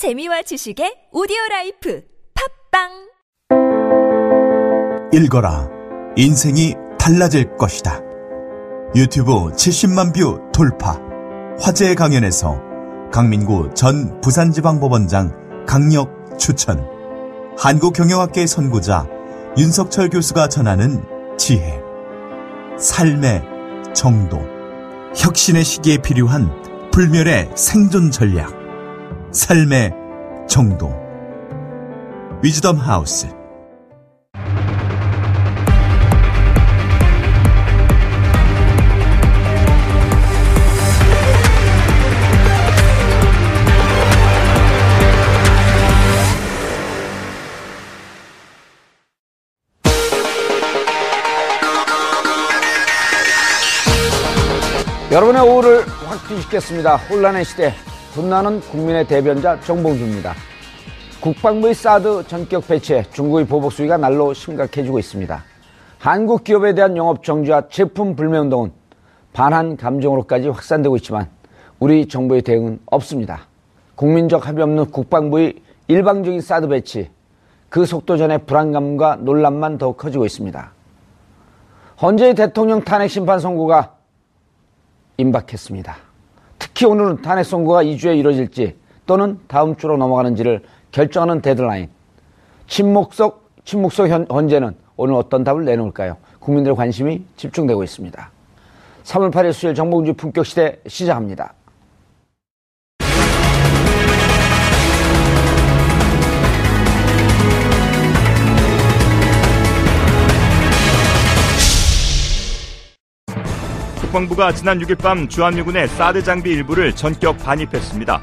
재미와 지식의 오디오 라이프 팟빵 읽어라. 인생이 달라질 것이다. 유튜브 70만 뷰 돌파. 화제의 강연에서 강민구 전 부산지방법원장 강력 추천. 한국경영학계 선구자 윤석철 교수가 전하는 지혜. 삶의 정도. 혁신의 시기에 필요한 불멸의 생존 전략. 삶의 정도. 위즈덤 하우스. 여러분의 오후를 확 뒤집겠습니다. 혼란의 시대, 분나는 국민의 대변자 정봉주입니다. 국방부의 사드 전격 배치에 중국의 보복 수위가 날로 심각해지고 있습니다. 한국 기업에 대한 영업 정지와 제품 불매 운동은 반한 감정으로까지 확산되고 있지만 우리 정부의 대응은 없습니다. 국민적 합의 없는 국방부의 일방적인 사드 배치, 그 속도전의 불안감과 논란만 더 커지고 있습니다. 헌재의 대통령 탄핵 심판 선고가 임박했습니다. 특히 오늘은 탄핵 선고가 2주에 이뤄질지 또는 다음 주로 넘어가는지를 결정하는 데드라인. 침묵 속, 침묵속 헌재는 오늘 어떤 답을 내놓을까요? 국민들의 관심이 집중되고 있습니다. 3월 8일 수요일 정봉주 품격 시대 시작합니다. 국방부가 지난 6일 밤 주한미군의 사드 장비 일부를 전격 반입했습니다.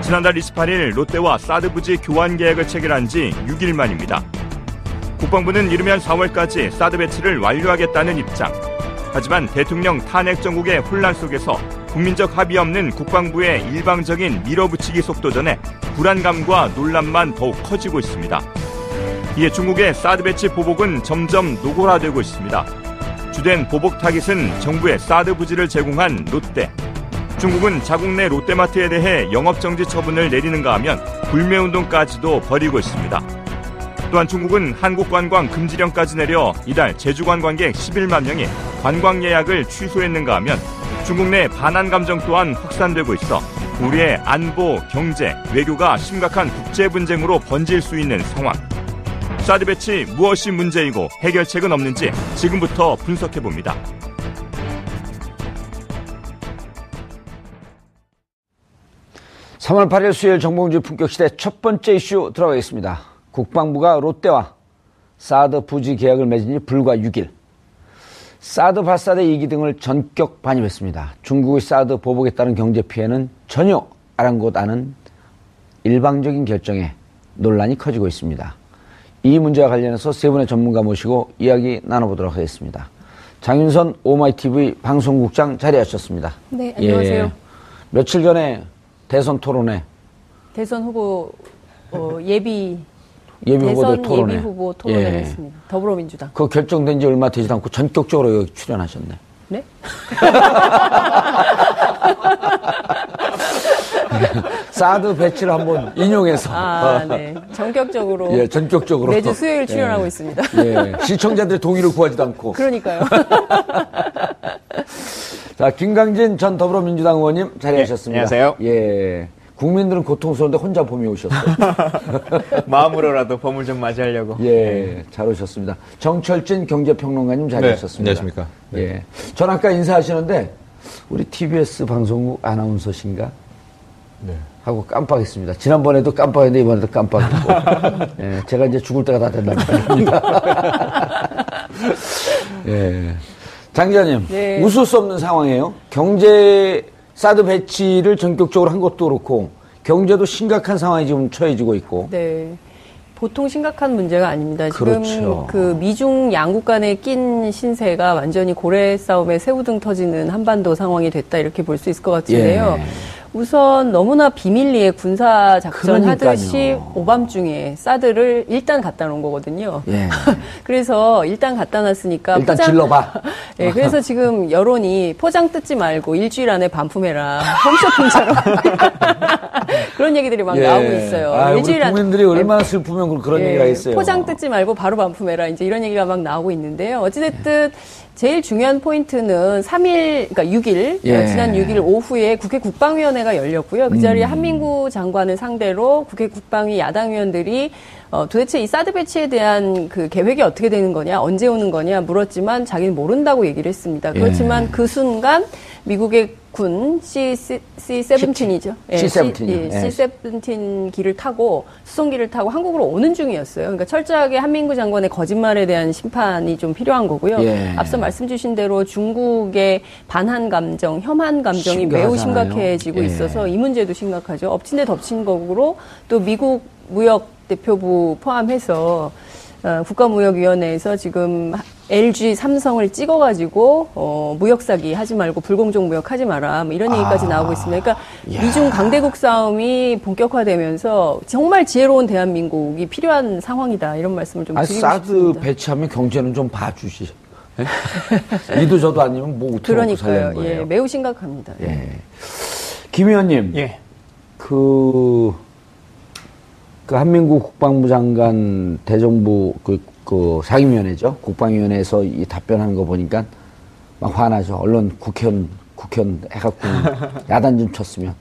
지난달 28일 롯데와 사드 부지 교환 계약을 체결한 지 6일 만입니다. 국방부는 이르면 4월까지 사드 배치를 완료하겠다는 입장. 하지만 대통령 탄핵 정국의 혼란 속에서 국민적 합의 없는 국방부의 일방적인 밀어붙이기 속도전에 불안감과 논란만 더욱 커지고 있습니다. 이에 중국의 사드 배치 보복은 점점 노골화되고 있습니다. 주된 보복 타깃은 정부의 사드 부지를 제공한 롯데. 중국은 자국 내 롯데마트에 대해 영업정지 처분을 내리는가 하면 불매운동까지도 벌이고 있습니다. 또한 중국은 한국 관광 금지령까지 내려 이달 제주 관광객 11만 명이 관광 예약을 취소했는가 하면 중국 내 반한 감정 또한 확산되고 있어 우리의 안보, 경제, 외교가 심각한 국제 분쟁으로 번질 수 있는 상황. 사드 배치 무엇이 문제이고 해결책은 없는지 지금부터 분석해 봅니다. (3월 8일) 수요일 정봉주 품격시대 첫 번째 이슈 들어가겠습니다. 국방부가 롯데와 사드 부지 계약을 맺은 지 불과 6일. 사드 발사대 2기 등을 전격 반입했습니다. 중국의 사드 보복에 따른 경제 피해는 전혀 아랑곳 않은 일방적인 결정에 논란이 커지고 있습니다 이 문제와 관련해서 세 분의 전문가 모시고 이야기 나눠보도록 하겠습니다. 장윤선 오마이TV 방송국장 자리하셨습니다. 네, 안녕하세요. 예, 며칠 전에 대선 토론회. 대선 후보 어, 예비 예비 후보들 토론회. 예비 후보 토론회 예. 했습니다. 더불어민주당. 그 결정된 지 얼마 되지 않고 전격적으로 여기 출연하셨네. 네? 사드 배치를 한번 인용해서. 아, 네. 전격적으로. 예, 전격적으로. 매주 수요일 출연하고 예. 있습니다. 예. 시청자들의 동의를 구하지도 않고. 그러니까요. 자, 김강진 전 더불어민주당 의원님 자리하셨습니다. 네, 안녕하세요. 예. 국민들은 고통스러운데 혼자 봄이 오셨어요. 마음으로라도 봄을 좀 맞이하려고. 예, 네. 잘 오셨습니다. 정철진 경제평론가님 자리하셨습니다. 네, 안녕하십니까. 네. 예. 전 아까 인사하시는데 우리 TBS 방송국 아나운서신가? 네. 하고 깜빡했습니다. 지난번에도 깜빡했는데 이번에도 깜빡했고. 예, 제가 이제 죽을 때가 다 된다는 말입니다. 예. 장 기자님, 네. 웃을 수 없는 상황이에요. 경제 사드 배치를 전격적으로 한 것도 그렇고 경제도 심각한 상황이 지금 처해지고 있고. 네. 보통 심각한 문제가 아닙니다. 지금 그렇죠. 그 미중 양국 간에 낀 신세가 완전히 고래 싸움에 새우등 터지는 한반도 상황이 됐다 이렇게 볼 수 있을 것 같은데요. 예. 우선 너무나 비밀리에 군사 작전 그러니까요. 하듯이 오밤중에 사드를 일단 갖다 놓은 거거든요. 예. 그래서 일단 갖다 놨으니까 일단 포장... 질러봐. 예, 그래서 지금 여론이 포장 뜯지 말고 일주일 안에 반품해라. 홈쇼핑처럼. 그런 얘기들이 막 예. 나오고 있어요. 아, 외질한 국민들이 얼마나 슬프면 그런 예. 얘기가 있어요. 포장 뜯지 말고 바로 반품해라. 이제 이런 얘기가 막 나오고 있는데요. 어찌됐든 제일 중요한 포인트는 3일, 그러니까 6일, 예. 지난 6일 오후에 국회 국방위원회가 열렸고요. 그 자리에 음. 한민구 장관을 상대로 국회 국방위 야당 의원들이 어, 도대체 이 사드 배치에 대한 그 계획이 어떻게 되는 거냐, 언제 오는 거냐 물었지만 자기는 모른다고 얘기를 했습니다. 그렇지만 예. 그 순간 미국의 군 C, C17이죠. 예, C17. 예, C17 기를 타고 수송기를 타고 한국으로 오는 중이었어요. 그러니까 철저하게 한민구 장관의 거짓말에 대한 심판이 좀 필요한 거고요. 예. 앞서 말씀 주신 대로 중국의 반한 감정, 혐한 감정이 심각하잖아요. 매우 심각해지고 예. 있어서 이 문제도 심각하죠. 엎친 데 덮친 거로 또 미국 무역 대표부 포함해서 어, 국가무역위원회에서 지금 LG, 삼성을 찍어가지고 어, 무역 사기 하지 말고 불공정 무역 하지 마라 뭐 이런 얘기까지 아, 나오고 있습니다. 그러니까 야. 미중 강대국 싸움이 본격화되면서 정말 지혜로운 대한민국이 필요한 상황이다 이런 말씀을 좀 드리고 사드 싶습니다. 배치하면 경제는 좀 봐주시. 예? 이도 저도 아니면 뭐 어떻게 그러니까요. 예, 매우 심각합니다. 예. 김 의원님, 예. 그 그 한민국 국방부 장관 대정부 그, 그 상임위원회죠. 국방위원회에서 이 답변하는 거 보니까 막 화나죠. 언론 국회의원, 국회의원 해갖고 야단 좀 쳤으면.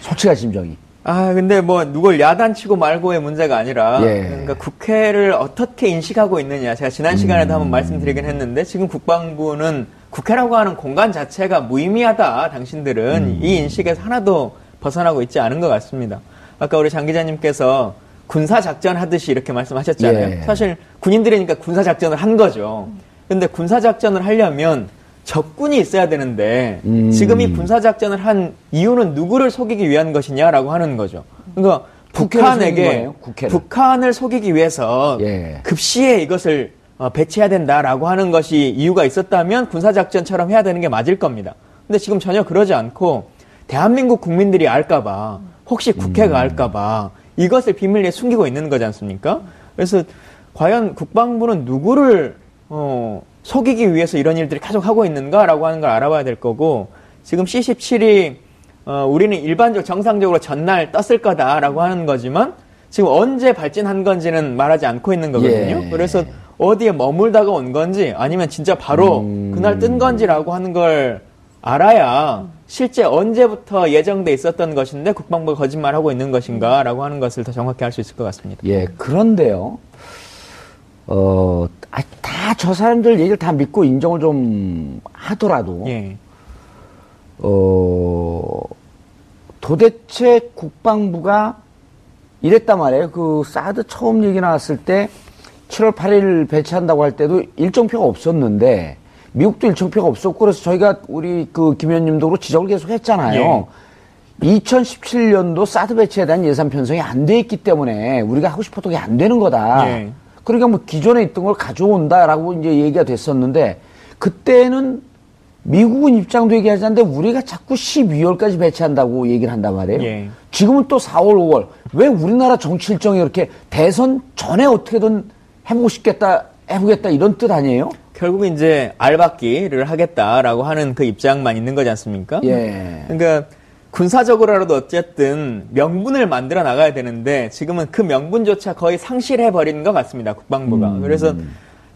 솔직한 심정이. 아, 근데 뭐, 누굴 야단치고 말고의 문제가 아니라, 예. 그러니까 국회를 어떻게 인식하고 있느냐. 제가 지난 시간에도 음. 한번 말씀드리긴 했는데, 지금 국방부는 국회라고 하는 공간 자체가 무의미하다. 당신들은 음. 이 인식에서 하나도 벗어나고 있지 않은 것 같습니다. 아까 우리 장 기자님께서 군사 작전 하듯이 이렇게 말씀하셨잖아요. 예. 사실 군인들이니까 군사 작전을 한 거죠. 근데 군사 작전을 하려면 적군이 있어야 되는데 음. 지금 이 군사 작전을 한 이유는 누구를 속이기 위한 것이냐라고 하는 거죠. 그러니까 북한에게 북한을 속이기 위해서 예. 급시에 이것을 어, 배치해야 된다라고 하는 것이 이유가 있었다면 군사 작전처럼 해야 되는 게 맞을 겁니다. 근데 지금 전혀 그러지 않고 대한민국 국민들이 알까봐 혹시 국회가 음. 알까봐 이것을 비밀리에 숨기고 있는 거지 않습니까? 그래서 과연 국방부는 누구를 어, 속이기 위해서 이런 일들이 계속 하고 있는가라고 하는 걸 알아봐야 될 거고 지금 C17이 어, 우리는 일반적 정상적으로 전날 떴을 거다라고 하는 거지만 지금 언제 발진한 건지는 말하지 않고 있는 거거든요. 예. 그래서 어디에 머물다가 온 건지 아니면 진짜 바로 음. 그날 뜬 건지라고 하는 걸 알아야 실제 언제부터 예정돼 있었던 것인데 국방부가 거짓말하고 있는 것인가라고 하는 것을 더 정확히 알 수 있을 것 같습니다. 예, 그런데요. 어, 아, 다저 사람들 얘기를 다 믿고 인정을 좀 하더라도 예. 어, 도대체 국방부가 이랬단 말이에요. 그 사드 처음 얘기 나왔을 때 7월 8일 배치한다고 할 때도 일정표가 없었는데 미국도 일정표가 없었고 그래서 저희가 우리 그김 의원님도 지적을 계속 했잖아요. 예. 2017년도 사드 배치에 대한 예산 편성이 안 돼 있기 때문에 우리가 하고 싶었던 게 안 되는 거다. 예. 그러니까 뭐 기존에 있던 걸 가져온다라고 이제 얘기가 됐었는데 그때는 미국은 입장도 얘기하지 않는데 우리가 자꾸 12월까지 배치한다고 얘기를 한단 말이에요. 예. 지금은 또 4월, 5월. 왜 우리나라 정치 일정이 이렇게 대선 전에 어떻게든 해보고 싶겠다, 해보겠다 이런 뜻 아니에요? 결국 이제 알박기를 하겠다라고 하는 그 입장만 있는 거지 않습니까? 예. 그러니까 군사적으로라도 어쨌든 명분을 만들어 나가야 되는데 지금은 그 명분조차 거의 상실해 버린 것 같습니다. 국방부가. 음. 그래서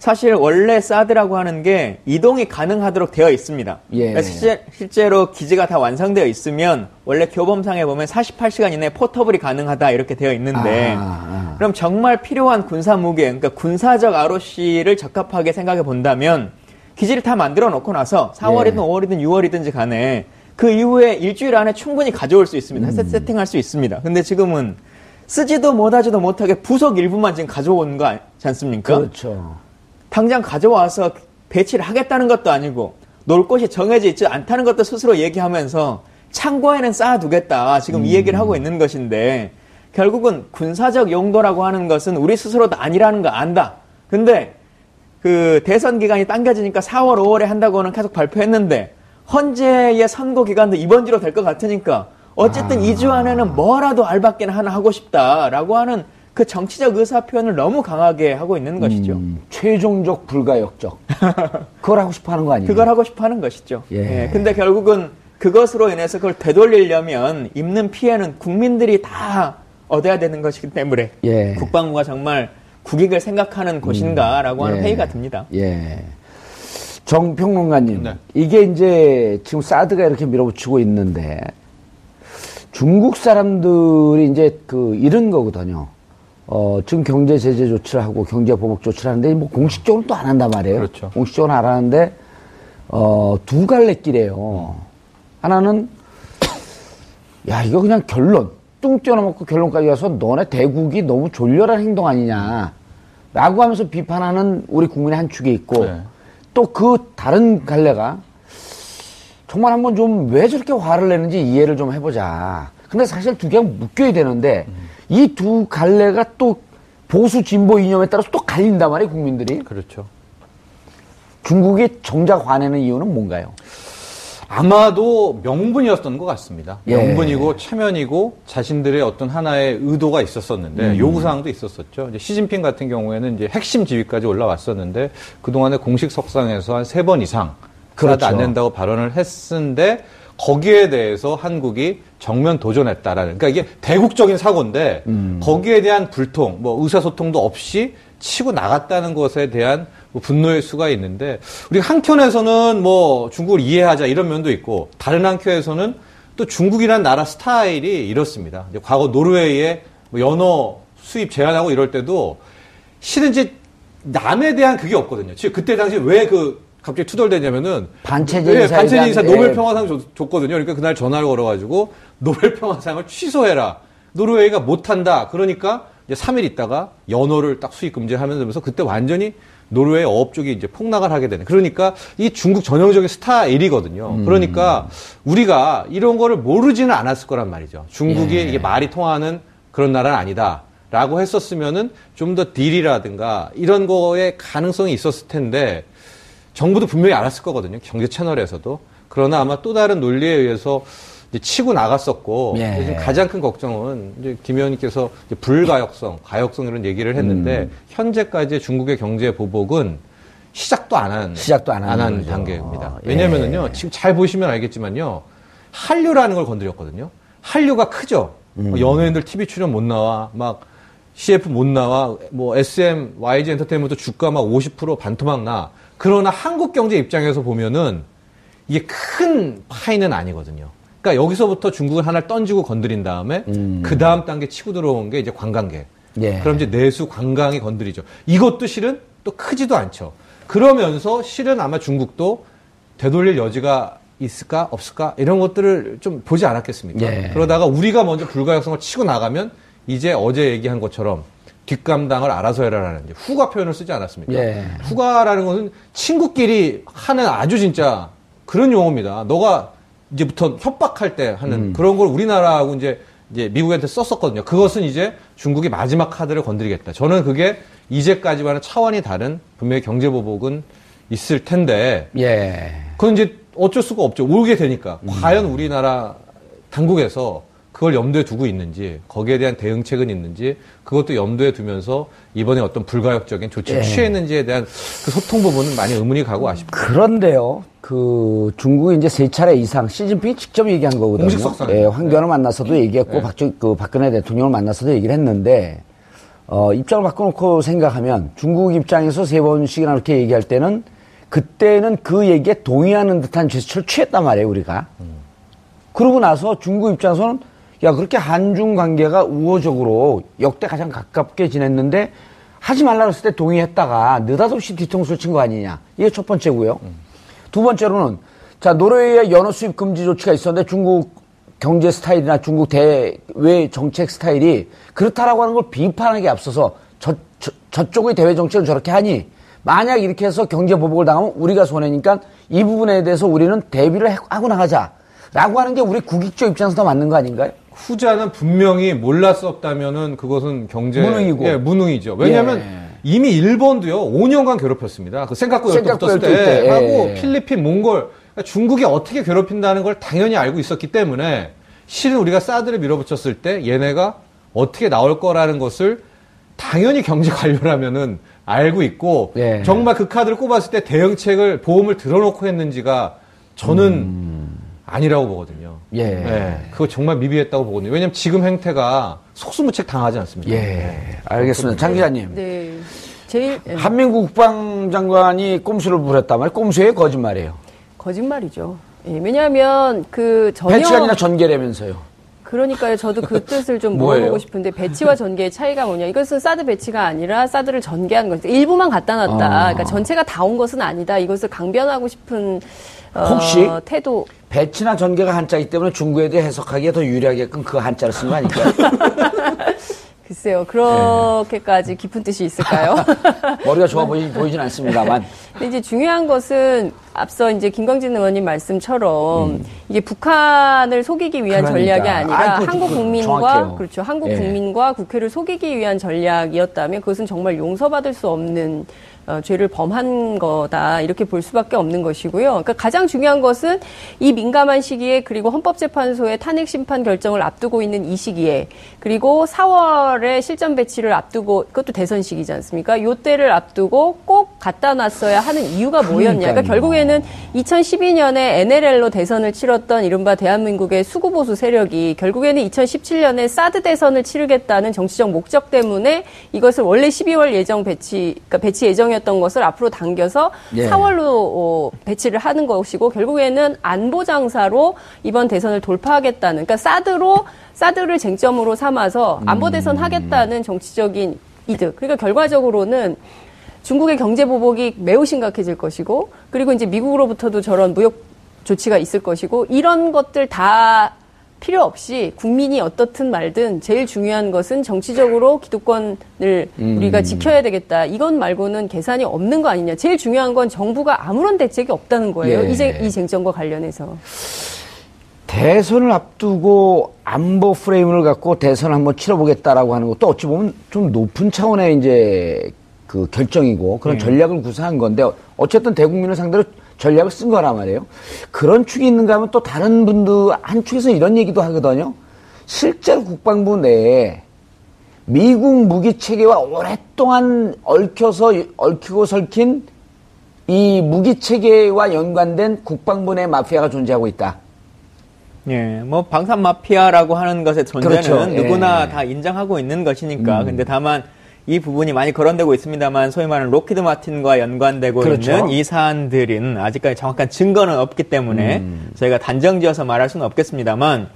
사실 원래 사드라고 하는 게 이동이 가능하도록 되어 있습니다. 예. 실제, 실제로 기지가 다 완성되어 있으면 원래 교범상에 보면 48시간 이내에 포터블이 가능하다 이렇게 되어 있는데 아, 아. 그럼 정말 필요한 군사 무게, 그러니까 군사적 ROC를 적합하게 생각해 본다면 기지를 다 만들어 놓고 나서 4월이든 예. 5월이든 6월이든지 간에 그 이후에 일주일 안에 충분히 가져올 수 있습니다. 음. 세팅할 수 있습니다. 근데 지금은 쓰지도 못하지도 못하게 부속 일부만 지금 가져온 거 아니지 않습니까? 그렇죠. 당장 가져와서 배치를 하겠다는 것도 아니고 놀 곳이 정해져 있지 않다는 것도 스스로 얘기하면서 창고에는 쌓아두겠다. 지금 음. 이 얘기를 하고 있는 것인데 결국은 군사적 용도라고 하는 것은 우리 스스로도 아니라는 거 안다. 근데 그 대선 기간이 당겨지니까 4월, 5월에 한다고는 계속 발표했는데 헌재의 선거 기간도 이번 주로 될 것 같으니까 어쨌든 아. 2주 안에는 뭐라도 알바끼는 하나 하고 싶다라고 하는 그 정치적 의사 표현을 너무 강하게 하고 있는 것이죠. 음, 최종적 불가역적. 그걸 하고 싶어 하는 거 아니에요? 그걸 하고 싶어 하는 것이죠. 예. 예. 근데 결국은 그것으로 인해서 그걸 되돌리려면 입는 피해는 국민들이 다 얻어야 되는 것이기 때문에 예. 국방부가 정말 국익을 생각하는 곳인가라고 음. 하는 예. 회의가 듭니다. 예. 정평론가님, 네. 이게 이제 지금 사드가 이렇게 밀어붙이고 있는데 중국 사람들이 이제 그 이런 거거든요. 어, 지금 경제 제재 조치를 하고 경제 보복 조치를 하는데 뭐 공식적으로 또 안 한단 말이에요. 그렇죠. 공식적으로 안 하는데 어, 두 갈래 길이에요. 하나는 야, 이거 그냥 결론. 뚱 뛰어넘고 결론까지 가서 너네 대국이 너무 졸렬한 행동 아니냐. 라고 하면서 비판하는 우리 국민의 한 축이 있고 네. 또그 다른 갈래가 정말 한번 좀 왜 저렇게 화를 내는지 이해를 좀 해보자. 근데 사실 두 개가 묶여야 되는데 음. 이 두 갈래가 또 보수 진보 이념에 따라서 또 갈린단 말이에요, 국민들이. 그렇죠. 중국이 정작 화내는 이유는 뭔가요? 아마도 명분이었던 것 같습니다. 예. 명분이고 체면이고 자신들의 어떤 하나의 의도가 있었었는데 음. 요구사항도 있었었죠. 이제 시진핑 같은 경우에는 이제 핵심 지위까지 올라왔었는데 그동안에 공식 석상에서 한 세 번 이상 그렇죠. 안 된다고 발언을 했는데 거기에 대해서 한국이 정면 도전했다라는 그러니까 이게 대국적인 사고인데 음. 거기에 대한 불통 뭐 의사소통도 없이 치고 나갔다는 것에 대한 뭐 분노의 수가 있는데 우리 한켠에서는 뭐 중국을 이해하자 이런 면도 있고 다른 한켠에서는 또 중국이란 나라 스타일이 이렇습니다. 과거 노르웨이에 뭐 연어 수입 제한하고 이럴 때도 실은 이제 남에 대한 그게 없거든요. 즉 그때 당시 왜 그 갑자기 투덜대냐면은 반체제 인사, 네, 반체제 인사 노벨 예. 평화상 줬, 거든요 그러니까 그날 전화를 걸어가지고 노벨 평화상을 취소해라. 노르웨이가 못한다. 그러니까 이제 3일 있다가 연어를 딱 수입 금지하면서 그때 완전히 노르웨이 어업 쪽이 이제 폭락을 하게 되는. 그러니까 이 중국 전형적인 스타 일이거든요. 음. 그러니까 우리가 이런 거를 모르지는 않았을 거란 말이죠. 중국이 예. 이게 말이 통하는 그런 나라는 아니다. 라고 했었으면은 좀 더 딜이라든가 이런 거에 가능성이 있었을 텐데 정부도 분명히 알았을 거거든요. 경제 채널에서도. 그러나 아마 또 다른 논리에 의해서 치고 나갔었고 예. 요즘 가장 큰 걱정은 이제 김 의원님께서 불가역성, 가역성 이런 얘기를 했는데 음. 현재까지 중국의 경제 보복은 시작도 안 한, 시작도 안한 단계입니다. 어, 왜냐면은요, 예. 지금 잘 보시면 알겠지만요, 한류라는 걸 건드렸거든요. 한류가 크죠. 음. 뭐 연예인들 TV 출연 못 나와, 막 CF 못 나와, 뭐 SM, YG 엔터테인먼트 주가 막 50% 반토막 나. 그러나 한국 경제 입장에서 보면은 이게 큰 파이는 아니거든요. 그러니까 여기서부터 중국을 하나를 던지고 건드린 다음에 음. 그 다음 단계 치고 들어온 게 이제 관광객. 예. 그럼 이제 내수 관광이 건드리죠. 이것도 실은 또 크지도 않죠. 그러면서 실은 아마 중국도 되돌릴 여지가 있을까 없을까 이런 것들을 좀 보지 않았겠습니까? 예. 그러다가 우리가 먼저 불가역성을 치고 나가면 이제 어제 얘기한 것처럼 뒷감당을 알아서 해라라는 이제 후가 표현을 쓰지 않았습니까? 예. 후가라는 것은 친구끼리 하는 아주 진짜 그런 용어입니다. 너가 이제부터 협박할 때 하는 음. 그런 걸 우리나라하고 이제 이제 미국한테 썼었거든요. 그것은 이제 중국이 마지막 카드를 건드리겠다. 저는 그게 이제까지와는 차원이 다른 분명히 경제 보복은 있을 텐데. 예. 그건 이제 어쩔 수가 없죠. 오게 되니까. 음. 과연 우리나라 당국에서 그걸 염두에 두고 있는지 거기에 대한 대응책은 있는지 그것도 염두에 두면서 이번에 어떤 불가역적인 조치를 예. 취했는지에 대한 그 소통 부분은 많이 의문이 가고 아쉽습니다. 그런데요. 그 중국이 이제 세 차례 이상 시진핑이 직접 얘기한 거거든요. 공식 예, 황교안을 네. 만나서도 얘기했고 네. 박정 그 박근혜 대통령을 만나서도 얘기를 했는데 어, 입장을 바꿔놓고 생각하면 중국 입장에서 세 번씩이나 이렇게 얘기할 때는 그때는 그 얘기에 동의하는 듯한 제스처를 취했단 말이에요 우리가. 음. 그러고 나서 중국 입장에서는 야 그렇게 한중 관계가 우호적으로 역대 가장 가깝게 지냈는데 하지 말라 그랬을 때 동의했다가 느닷없이 뒤통수를 친 거 아니냐 이게 첫 번째고요. 음. 두 번째로는 자 노르웨이의 연어 수입 금지 조치가 있었는데 중국 경제 스타일이나 중국 대외 정책 스타일이 그렇다라고 하는 걸 비판하기 앞서서 저, 저, 저쪽의 대외 정책을 저렇게 하니 만약 이렇게 해서 경제 보복을 당하면 우리가 손해니까 이 부분에 대해서 우리는 대비를 하고 나가자라고 하는 게 우리 국익적 입장에서 더 맞는 거 아닌가요? 후자는 분명히 몰랐었다면은 그것은 경제 무능이고 예, 무능이죠. 왜냐하면 예. 이미 일본도요 5년간 괴롭혔습니다. 그 생각고 열도 붙었을 때, 때, 하고 예. 필리핀, 몽골 그러니까 중국이 어떻게 괴롭힌다는 걸 당연히 알고 있었기 때문에 실은 우리가 사드를 밀어붙였을 때 얘네가 어떻게 나올 거라는 것을 당연히 경제 관료라면은 알고 있고 예. 정말 그 카드를 꼽았을 때 대응책을 보험을 들어놓고 했는지가 저는 음. 아니라고 보거든요. 예. 네, 그거 정말 미비했다고 보거든요. 왜냐하면 지금 행태가 속수무책 당하지 않습니까? 예. 네. 알겠습니다. 장 기자님. 네. 제일 예. 한민국 국방장관이 꼼수를 부렸다 말 꼼수예요, 거짓말이에요. 거짓말이죠. 예, 왜냐하면 그 전혀 배치가 아니라 전개라면서요. 그러니까요. 저도 그 뜻을 좀 물어보고 싶은데 배치와 전개의 차이가 뭐냐? 이것은 사드 배치가 아니라 사드를 전개한 거죠. 일부만 갖다 놨다. 아. 그러니까 전체가 다 온 것은 아니다. 이것을 강변하고 싶은 어, 혹시 태도 배치나 전개가 한자이기 때문에 중국에 대해 해석하기에 더 유리하게끔 그 한자를 쓴 거 아닐까요? 글쎄요, 그렇게까지 깊은 뜻이 있을까요? 머리가 좋아 보이, 보이진 않습니다만. 근데 이제 중요한 것은 앞서 이제 김광진 의원님 말씀처럼 음. 이게 북한을 속이기 위한 그러니까. 전략이 아니라 아, 한국 국민과 정확해요. 그렇죠. 한국 예. 국민과 국회를 속이기 위한 전략이었다면 그것은 정말 용서받을 수 없는 어, 죄를 범한 거다 이렇게 볼 수밖에 없는 것이고요. 그러니까 가장 중요한 것은 이 민감한 시기에 그리고 헌법재판소의 탄핵 심판 결정을 앞두고 있는 이 시기에 그리고 4월에 실전 배치를 앞두고 그것도 대선 시기지 않습니까? 요 때를 앞두고 꼭 갖다 놨어야 하는 이유가 뭐였냐? 그러니까 결국에는 2012년에 NLL로 대선을 치렀던 이른바 대한민국의 수구보수 세력이 결국에는 2017년에 사드 대선을 치르겠다는 정치적 목적 때문에 이것을 원래 12월 예정 배치 그러니까 배치 예정 예정이었던 것을 앞으로 당겨서 예. 4월로 어, 배치를 하는 것이고 결국에는 안보 장사로 이번 대선을 돌파하겠다는 그러니까 사드로 사드를 쟁점으로 삼아서 안보 대선 음. 하겠다는 정치적인 이득. 그러니까 결과적으로는 중국의 경제 보복이 매우 심각해질 것이고 그리고 이제 미국으로부터도 저런 무역 조치가 있을 것이고 이런 것들 다 필요 없이 국민이 어떻든 말든 제일 중요한 것은 정치적으로 기득권을 음. 우리가 지켜야 되겠다. 이건 말고는 계산이 없는 거 아니냐. 제일 중요한 건 정부가 아무런 대책이 없다는 거예요. 예. 이, 쟁, 이 쟁점과 관련해서. 대선을 앞두고 안보 프레임을 갖고 대선을 한번 치러보겠다라고 하는 것도 어찌 보면 좀 높은 차원의 이제 그 결정이고 그런 예. 전략을 구사한 건데 어쨌든 대국민을 상대로 전략을 쓴 거란 말이에요. 그런 축이 있는가 하면 또 다른 분들 한 축에서 이런 얘기도 하거든요. 실제로 국방부 내에 미국 무기 체계와 오랫동안 얽혀서 얽히고 설킨 이 무기 체계와 연관된 국방부 내 마피아가 존재하고 있다. 예, 뭐 방산 마피아라고 하는 것의 존재는 그렇죠. 누구나 예. 다 인정하고 있는 것이니까. 음. 근데 다만 이 부분이 많이 거론되고 있습니다만 소위 말하는 록히드 마틴과 연관되고 그렇죠. 있는 이 사안들은 아직까지 정확한 증거는 없기 때문에 음. 저희가 단정지어서 말할 수는 없겠습니다만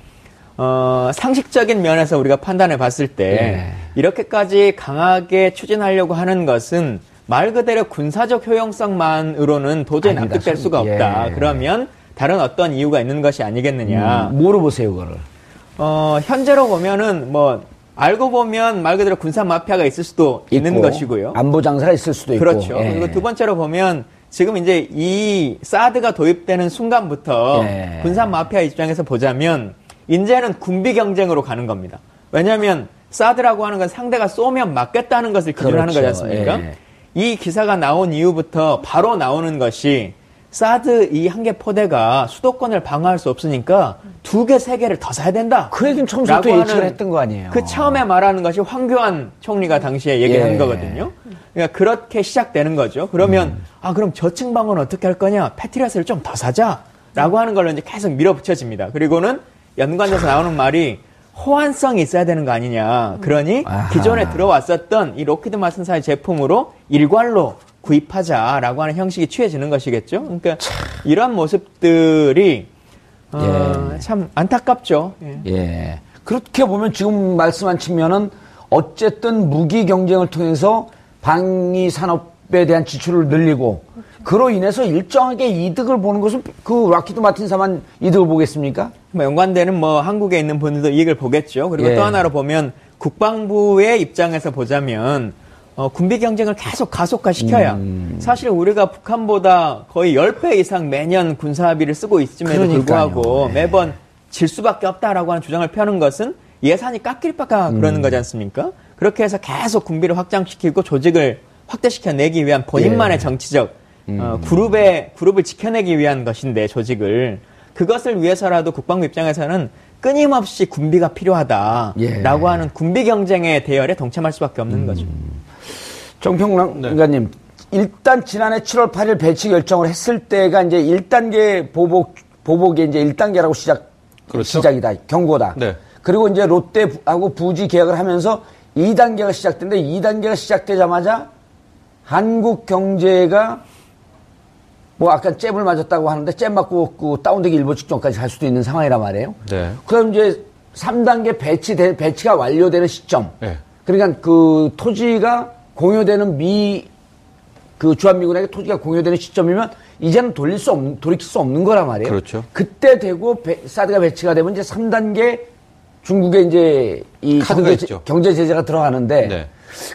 어, 상식적인 면에서 우리가 판단해 봤을 때 네. 이렇게까지 강하게 추진하려고 하는 것은 말 그대로 군사적 효용성만으로는 도저히 아니다, 납득될 수가 없다. 예. 그러면 다른 어떤 이유가 있는 것이 아니겠느냐. 음, 뭐로 보세요, 그거를? 어, 현재로 보면은 뭐 알고 보면 말 그대로 군사 마피아가 있을 수도 있고, 있는 것이고요. 안보 장사가 있을 수도 있고. 그렇죠. 예. 그리고 두 번째로 보면 지금 이제 이 사드가 도입되는 순간부터 예. 군사 마피아 입장에서 보자면 이제는 군비 경쟁으로 가는 겁니다. 왜냐하면 사드라고 하는 건 상대가 쏘면 맞겠다는 것을 기준으로 그렇죠. 하는 거지 않습니까? 예. 이 기사가 나온 이후부터 바로 나오는 것이 사드 이 한 개 포대가 수도권을 방어할 수 없으니까 두 개, 세 개를 더 사야 된다. 그 얘기는 처음부터 예측을 했던 거 아니에요. 그 처음에 말하는 것이 황교안 총리가 당시에 얘기한 예. 거거든요. 그러니까 그렇게 시작되는 거죠. 그러면 음. 아 그럼 저층 방어는 어떻게 할 거냐? 패트리어스를 좀 더 사자라고 하는 걸로 이제 계속 밀어붙여집니다. 그리고는 연관돼서 나오는 말이 호환성이 있어야 되는 거 아니냐. 그러니 아하. 기존에 들어왔었던 이 록히드 마틴사의 제품으로 일괄로 구입하자라고 하는 형식이 취해지는 것이겠죠. 그러니까 참. 이러한 모습들이 어, 예. 참 안타깝죠. 예. 예. 그렇게 보면 지금 말씀한 측면은 어쨌든 무기 경쟁을 통해서 방위 산업에 대한 지출을 늘리고 그로 인해서 일정하게 이득을 보는 것은 그 록히드 마틴사만 이득을 보겠습니까? 뭐 연관되는 뭐 한국에 있는 분들도 이익을 보겠죠. 그리고 예. 또 하나로 보면 국방부의 입장에서 보자면 어, 군비 경쟁을 계속 가속화 시켜야 음. 사실 우리가 북한보다 거의 10배 이상 매년 군사비를 쓰고 있음에도 그러니까요. 불구하고 네. 매번 질 수밖에 없다라고 하는 주장을 펴는 것은 예산이 깎일 바가 음. 그러는 거지 않습니까? 그렇게 해서 계속 군비를 확장시키고 조직을 확대시켜내기 위한 본인만의 예. 정치적 음. 어, 그룹의 그룹을 지켜내기 위한 것인데 조직을 그것을 위해서라도 국방부 입장에서는 끊임없이 군비가 필요하다라고 예. 하는 군비 경쟁의 대열에 동참할 수밖에 없는 음. 거죠. 정평랑 네. 일단 지난해 7월 8일 배치 결정을 했을 때가 이제 1단계 보복 보복이 이제 1단계라고 시작 그렇죠. 시작이다. 경고다. 네. 그리고 이제 롯데하고 부지 계약을 하면서 2단계가 시작된데 2단계가 시작되자마자 한국 경제가 뭐 아까 잽을 맞았다고 하는데 잽 맞고 그 다운되기 일보 직전까지 갈 수도 있는 상황이란 말이에요. 네. 그럼 이제 3단계 배치 배치가 완료되는 시점. 네. 그러니까 그 토지가 공유되는 미 그 주한미군에게 토지가 공유되는 시점이면 이제는 돌릴 수 없는 돌이킬 수 없는 거란 말이에요. 그렇죠. 그때 되고 배, 사드가 배치가 되면 이제 3단계 중국에 이제 이 경제, 경제 제재가 들어가는데 네.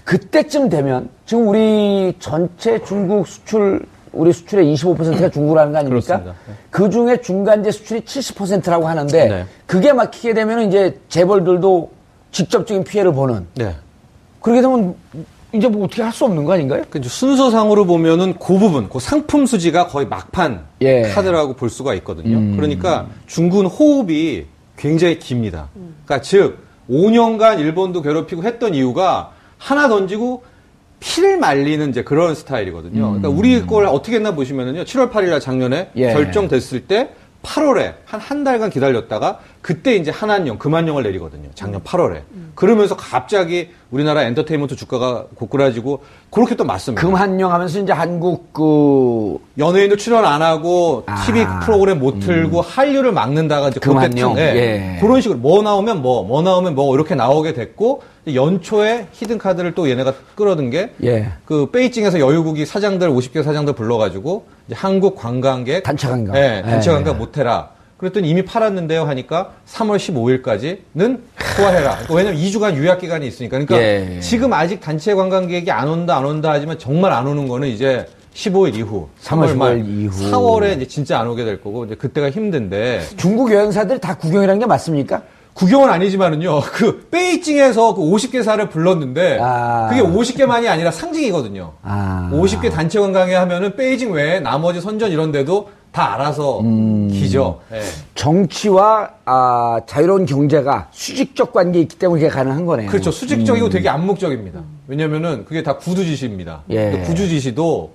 그때쯤 되면 지금 우리 전체 중국 수출 우리 수출의 25%가 중국이라는 거 아닙니까? 네. 그 중에 중간재 수출이 70%라고 하는데 네. 그게 막히게 되면 이제 재벌들도 직접적인 피해를 보는. 네. 그렇게 되면 이제 뭐 어떻게 할 수 없는 거 아닌가요? 그 순서상으로 보면은 그 부분, 그 상품 수지가 거의 막판 예. 카드라고 볼 수가 있거든요. 음. 그러니까 중국은 호흡이 굉장히 깁니다. 그러니까 즉 5년간 일본도 괴롭히고 했던 이유가 하나 던지고 피를 말리는 이제 그런 스타일이거든요. 그러니까 우리 걸 어떻게 했나 보시면은요. 7월 8일 날 작년에 예. 결정됐을 때 8월에 한 한 달간 기다렸다가 그때 이제 한한령, 금한령을 내리거든요. 작년 8월에. 음. 그러면서 갑자기 우리나라 엔터테인먼트 주가가 고꾸라지고 그렇게 또 맞습니다. 금한령 하면서 이제 한국 그 연예인도 출연 안 하고 아. TV 프로그램 못 틀고 음. 한류를 막는다가 이제 금한령 네. 예. 그런 식으로 뭐 나오면 뭐, 뭐 나오면 뭐 이렇게 나오게 됐고 연초에 히든 카드를 또 얘네가 끌어든 게그 예. 베이징에서 여유국이 사장들 50개 사장들 불러가지고 한국 관광객 단체 관광, 네, 단체 예. 관광 못 해라. 그랬더니 이미 팔았는데요 하니까 3월 15일까지는 소화해라. 그러니까 왜냐면 2주간 유약 기간이 있으니까. 그러니까 예. 지금 아직 단체 관광객이 안 온다 안 온다 하지만 정말 안 오는 거는 이제 15일 이후, 3월, 3월 말 이후, 4월에 이제 진짜 안 오게 될 거고 이제 그때가 힘든데 중국 여행사들 다 구경이라는 게 맞습니까? 구경은 아니지만은요, 그, 베이징에서 그 50개사를 불렀는데, 아. 그게 50개만이 아니라 상징이거든요. 아. 50개 단체 관광회 하면은 베이징 외에 나머지 선전 이런 데도 다 알아서 음. 기죠. 네. 정치와 아, 자유로운 경제가 수직적 관계에 있기 때문에 그게 가능한 거네요. 그렇죠. 수직적이고 음. 되게 암묵적입니다. 왜냐면은 그게 다 구두지시입니다. 예. 구두지시도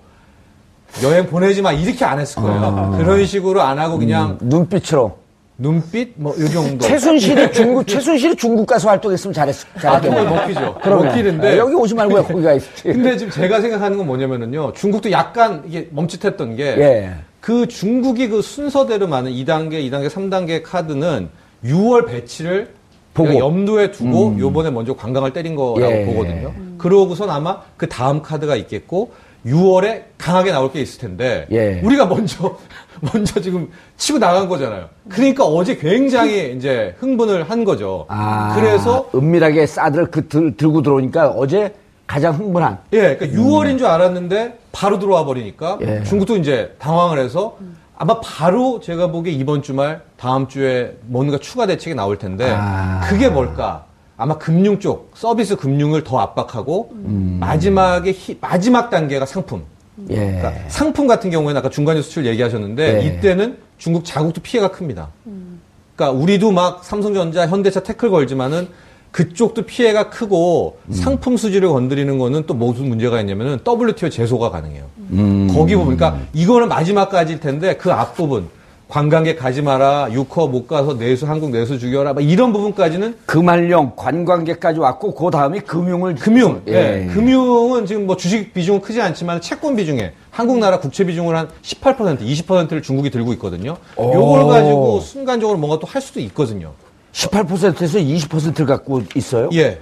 여행 보내지 마 이렇게 안 했을 거예요. 어. 그런 식으로 안 하고 그냥 음. 눈빛으로 눈빛 뭐 이 정도. 최순실이 중국 최순실이 중국 가서 활동했으면 잘했 잘했겠네. 아, 먹히죠. 먹히는데 아, 여기 오지 말고 거기 가 있지. 근데 지금 제가 생각하는 건 뭐냐면은요. 중국도 약간 이게 멈칫했던 게. 예. 그 중국이 그 순서대로 많은 2단계, 2단계, 3단계 카드는 6월 배치를 보고 염두에 두고 음. 요번에 먼저 관광을 때린 거라고 예. 보거든요. 음. 그러고선 아마 그 다음 카드가 있겠고 6월에 강하게 나올 게 있을 텐데 예. 우리가 먼저 먼저 지금 치고 나간 거잖아요. 그러니까 어제 굉장히 이제 흥분을 한 거죠. 아, 그래서 은밀하게 사드를 그 들, 들고 들어오니까 어제 가장 흥분한. 예, 그러니까 음. 6월인 줄 알았는데 바로 들어와 버리니까 예. 중국도 이제 당황을 해서 아마 바로 제가 보기에 이번 주말 다음 주에 뭔가 추가 대책이 나올 텐데 아. 그게 뭘까? 아마 금융 쪽 서비스 금융을 더 압박하고 음. 마지막에 히, 마지막 단계가 상품. 예. 그러니까 상품 같은 경우에는 아까 중간에 수출 얘기하셨는데 예. 이때는 중국 자국도 피해가 큽니다. 음. 그러니까 우리도 막 삼성전자, 현대차 태클 걸지만은 그쪽도 피해가 크고 음. 상품 수지를 건드리는 거는 또 무슨 문제가 있냐면은 WTO 제소가 가능해요. 음. 거기 보면 그러니까 이거는 마지막까지일 텐데 그 앞부분 관광객 가지 마라, 유커 못 가서 내수 한국 내수 죽여라, 막 이런 부분까지는 금할령 관광객까지 왔고 그 다음에 금융을 금융, 예. 예. 금융은 지금 뭐 주식 비중은 크지 않지만 채권 비중에 한국 나라 국채 비중을 한 18%, 20%를 중국이 들고 있거든요. 오. 요걸 가지고 순간적으로 뭔가 또 할 수도 있거든요. 18%에서 20%를 갖고 있어요? 예.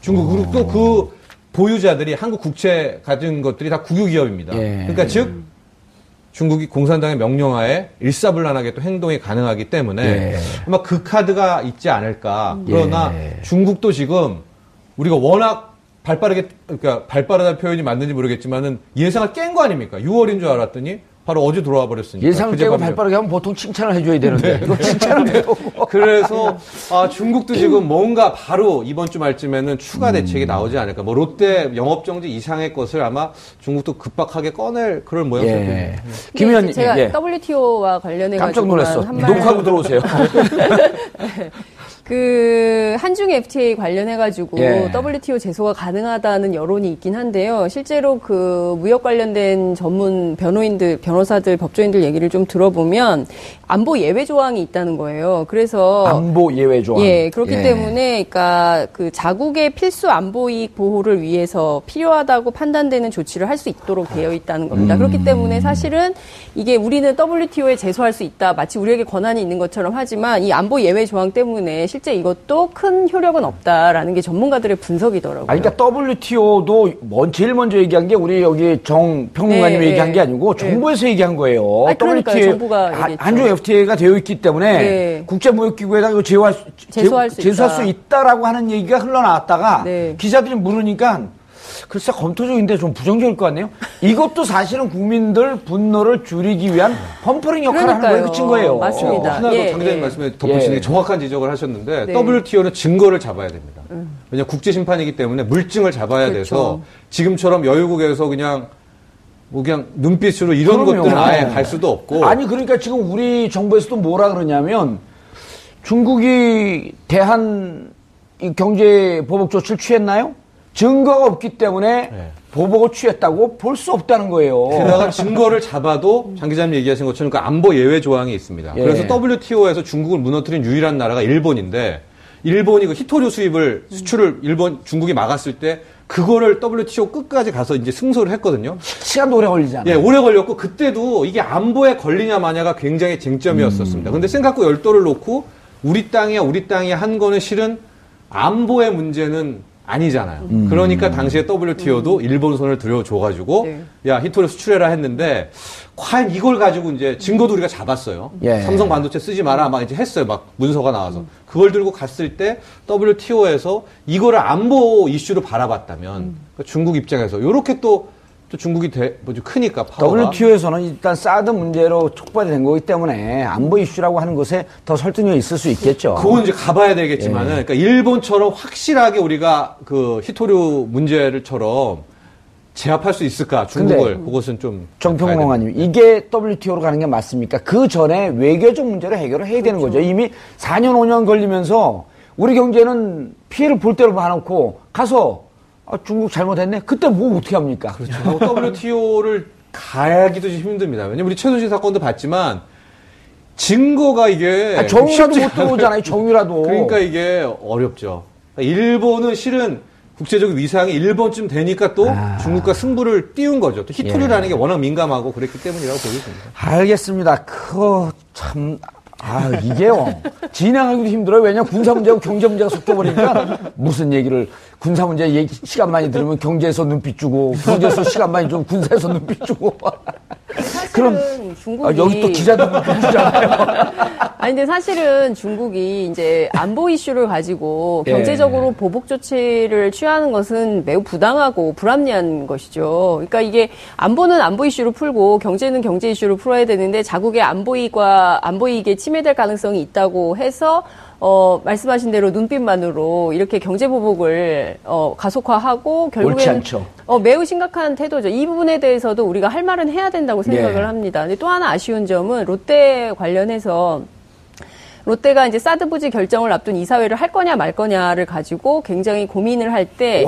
중국 그리고 또 그 보유자들이 한국 국채 가진 것들이 다 국유 기업입니다. 예. 그러니까 즉 중국이 공산당의 명령하에 일사불란하게 또 행동이 가능하기 때문에 예. 아마 그 카드가 있지 않을까. 그러나 예. 중국도 지금 우리가 워낙 발빠르게 그러니까 발빠르다는 표현이 맞는지 모르겠지만은 예상을 깬 거 아닙니까? 6월인 줄 알았더니 바로 어제 들어와 버렸으니까. 예상을 깨고 발빠르게 하면 보통 칭찬을 해줘야 되는데. 네. 칭찬을 해고 그래서 아, 중국도 지금 뭔가 바로 이번 주 말쯤에는 추가 음. 대책이 나오지 않을까. 뭐 롯데 영업정지 이상의 것을 아마 중국도 급박하게 꺼낼 그런 모양새입니다. 예. 네. 김 의원님. 제가 예. WTO와 관련해 가지고 깜짝 놀랐어. 녹화하고 들어오세요. 그 한중 FTA 관련해 가지고 예. WTO 제소가 가능하다는 여론이 있긴 한데요. 실제로 그 무역 관련된 전문 변호인들, 변호사들, 법조인들 얘기를 좀 들어보면 안보 예외 조항이 있다는 거예요. 그래서 안보 예외 조항. 예, 그렇기 예. 때문에 그러니까 그 자국의 필수 안보 이익 보호를 위해서 필요하다고 판단되는 조치를 할 수 있도록 되어 있다는 겁니다. 음. 그렇기 때문에 사실은 이게 우리는 WTO에 제소할 수 있다. 마치 우리에게 권한이 있는 것처럼 하지만 이 안보 예외 조항 때문에 실제 이것도 큰 효력은 없다라는 게 전문가들의 분석이더라고요. 아니, 그러니까 WTO도 제일 먼저 얘기한 게 우리 여기 정 평론가님이 네, 얘기한 게 아니고 네. 정부에서 얘기한 거예요. 아니, WTO 정부가 한중 FTA가 되어 있기 때문에 네. 국제무역기구에다 이거 제소할, 제소할, 수, 제소할 수 있다라고 하는 얘기가 흘러나왔다가 네. 기자들이 물으니까 글쎄 검토적인데 좀 부정적일 것 같네요. 이것도 사실은 국민들 분노를 줄이기 위한 펌퍼링 역할을 그러니까요. 하는 거에 그친 거예요. 맞습니다. 어, 하나 더 예, 장기자님 예. 말씀에 덧붙이는 예. 정확한 지적을 하셨는데 네. WTO는 증거를 잡아야 됩니다. 음. 왜냐 국제 심판이기 때문에 물증을 잡아야 그렇죠. 돼서 지금처럼 여유국에서 그냥 뭐 그냥 눈빛으로 이런 그럼요. 것들은 아예 갈 수도 없고 아니 그러니까 지금 우리 정부에서도 뭐라 그러냐면 중국이 대한 경제 보복 조치를 취했나요? 증거가 없기 때문에 네. 보복을 취했다고 볼 수 없다는 거예요. 게다가 증거를 잡아도 장 기자님 얘기하신 것처럼 그 안보 예외 조항이 있습니다. 예. 그래서 WTO에서 중국을 무너뜨린 유일한 나라가 일본인데 일본이 그 히토류 수입을 수출을 일본 중국이 막았을 때 그거를 WTO 끝까지 가서 이제 승소를 했거든요. 시간도 오래 걸리잖아요. 예, 오래 걸렸고 그때도 이게 안보에 걸리냐 마냐가 굉장히 쟁점이었었습니다. 음. 근데 생각고 열도를 놓고 우리 땅이야 우리 땅이야 한 거는 실은 안보의 문제는 아니잖아요. 음. 그러니까 당시에 WTO도 음. 일본 손을 들여줘가지고 네. 야 히토를 수출해라 했는데 과연 이걸 가지고 이제 증거도 우리가 잡았어요. 예. 삼성 반도체 쓰지 마라 막 이제 했어요. 막 문서가 나와서 음. 그걸 들고 갔을 때 WTO에서 이거를 안보 이슈로 바라봤다면 음. 그러니까 중국 입장에서 이렇게 또 또 중국이 대, 뭐죠 크니까 파워가. WTO에서는 일단 사드 문제로 촉발이 된 거기 때문에 안보 이슈라고 하는 것에 더 설득력이 있을 수 있겠죠. 그건 이제 가봐야 되겠지만은, 예. 그러니까 일본처럼 확실하게 우리가 그 히토류 문제를처럼 제압할 수 있을까 중국을 그것은 좀 정평롱아님 이게 WTO로 가는 게 맞습니까? 그 전에 외교적 문제를 해결을 해야 되는 그렇죠. 거죠. 이미 4년 5년 걸리면서 우리 경제는 피해를 볼 대로 봐놓고 가서 아, 중국 잘못했네? 그때 뭐 어떻게 합니까? 그렇죠. WTO를 가기도 좀 힘듭니다. 왜냐면 우리 최순실 사건도 봤지만 증거가 이게 아, 정유라도 못 들어오잖아요. 정유라도. 그러니까 이게 어렵죠. 일본은 실은 국제적 위상이 일본쯤 되니까 또 아... 중국과 승부를 띄운 거죠. 또 히토류라는 예. 게 워낙 민감하고 그랬기 때문이라고 보여집니다. 알겠습니다. 그거 참 아, 이게요. 진행하기도 힘들어요. 왜냐면 군사 문제하고 경제 문제가 섞여버리니까 무슨 얘기를 군사 문제 얘기 시간 많이 들으면 경제에서 눈빛 주고 경제에서 시간 많이 좀 군사에서 눈빛 주고. 그럼 중국이 아, 여기 또 기자들 눈빛이잖아요. 아니 근데 사실은 중국이 이제 안보 이슈를 가지고 예. 경제적으로 예. 보복 조치를 취하는 것은 매우 부당하고 불합리한 것이죠. 그러니까 이게 안보는 안보 이슈로 풀고 경제는 경제 이슈로 풀어야 되는데 자국의 안보 이익과 안보 이익에 침해될 가능성이 있다고 해서 어, 말씀하신 대로 눈빛만으로 이렇게 경제 보복을 어, 가속화하고 결국에는 어, 매우 심각한 태도죠. 이 부분에 대해서도 우리가 할 말은 해야 된다고 생각을 네. 합니다. 근데 또 하나 아쉬운 점은 롯데 관련해서 롯데가 이제 사드 부지 결정을 앞둔 이사회를 할 거냐 말 거냐를 가지고 굉장히 고민을 할 때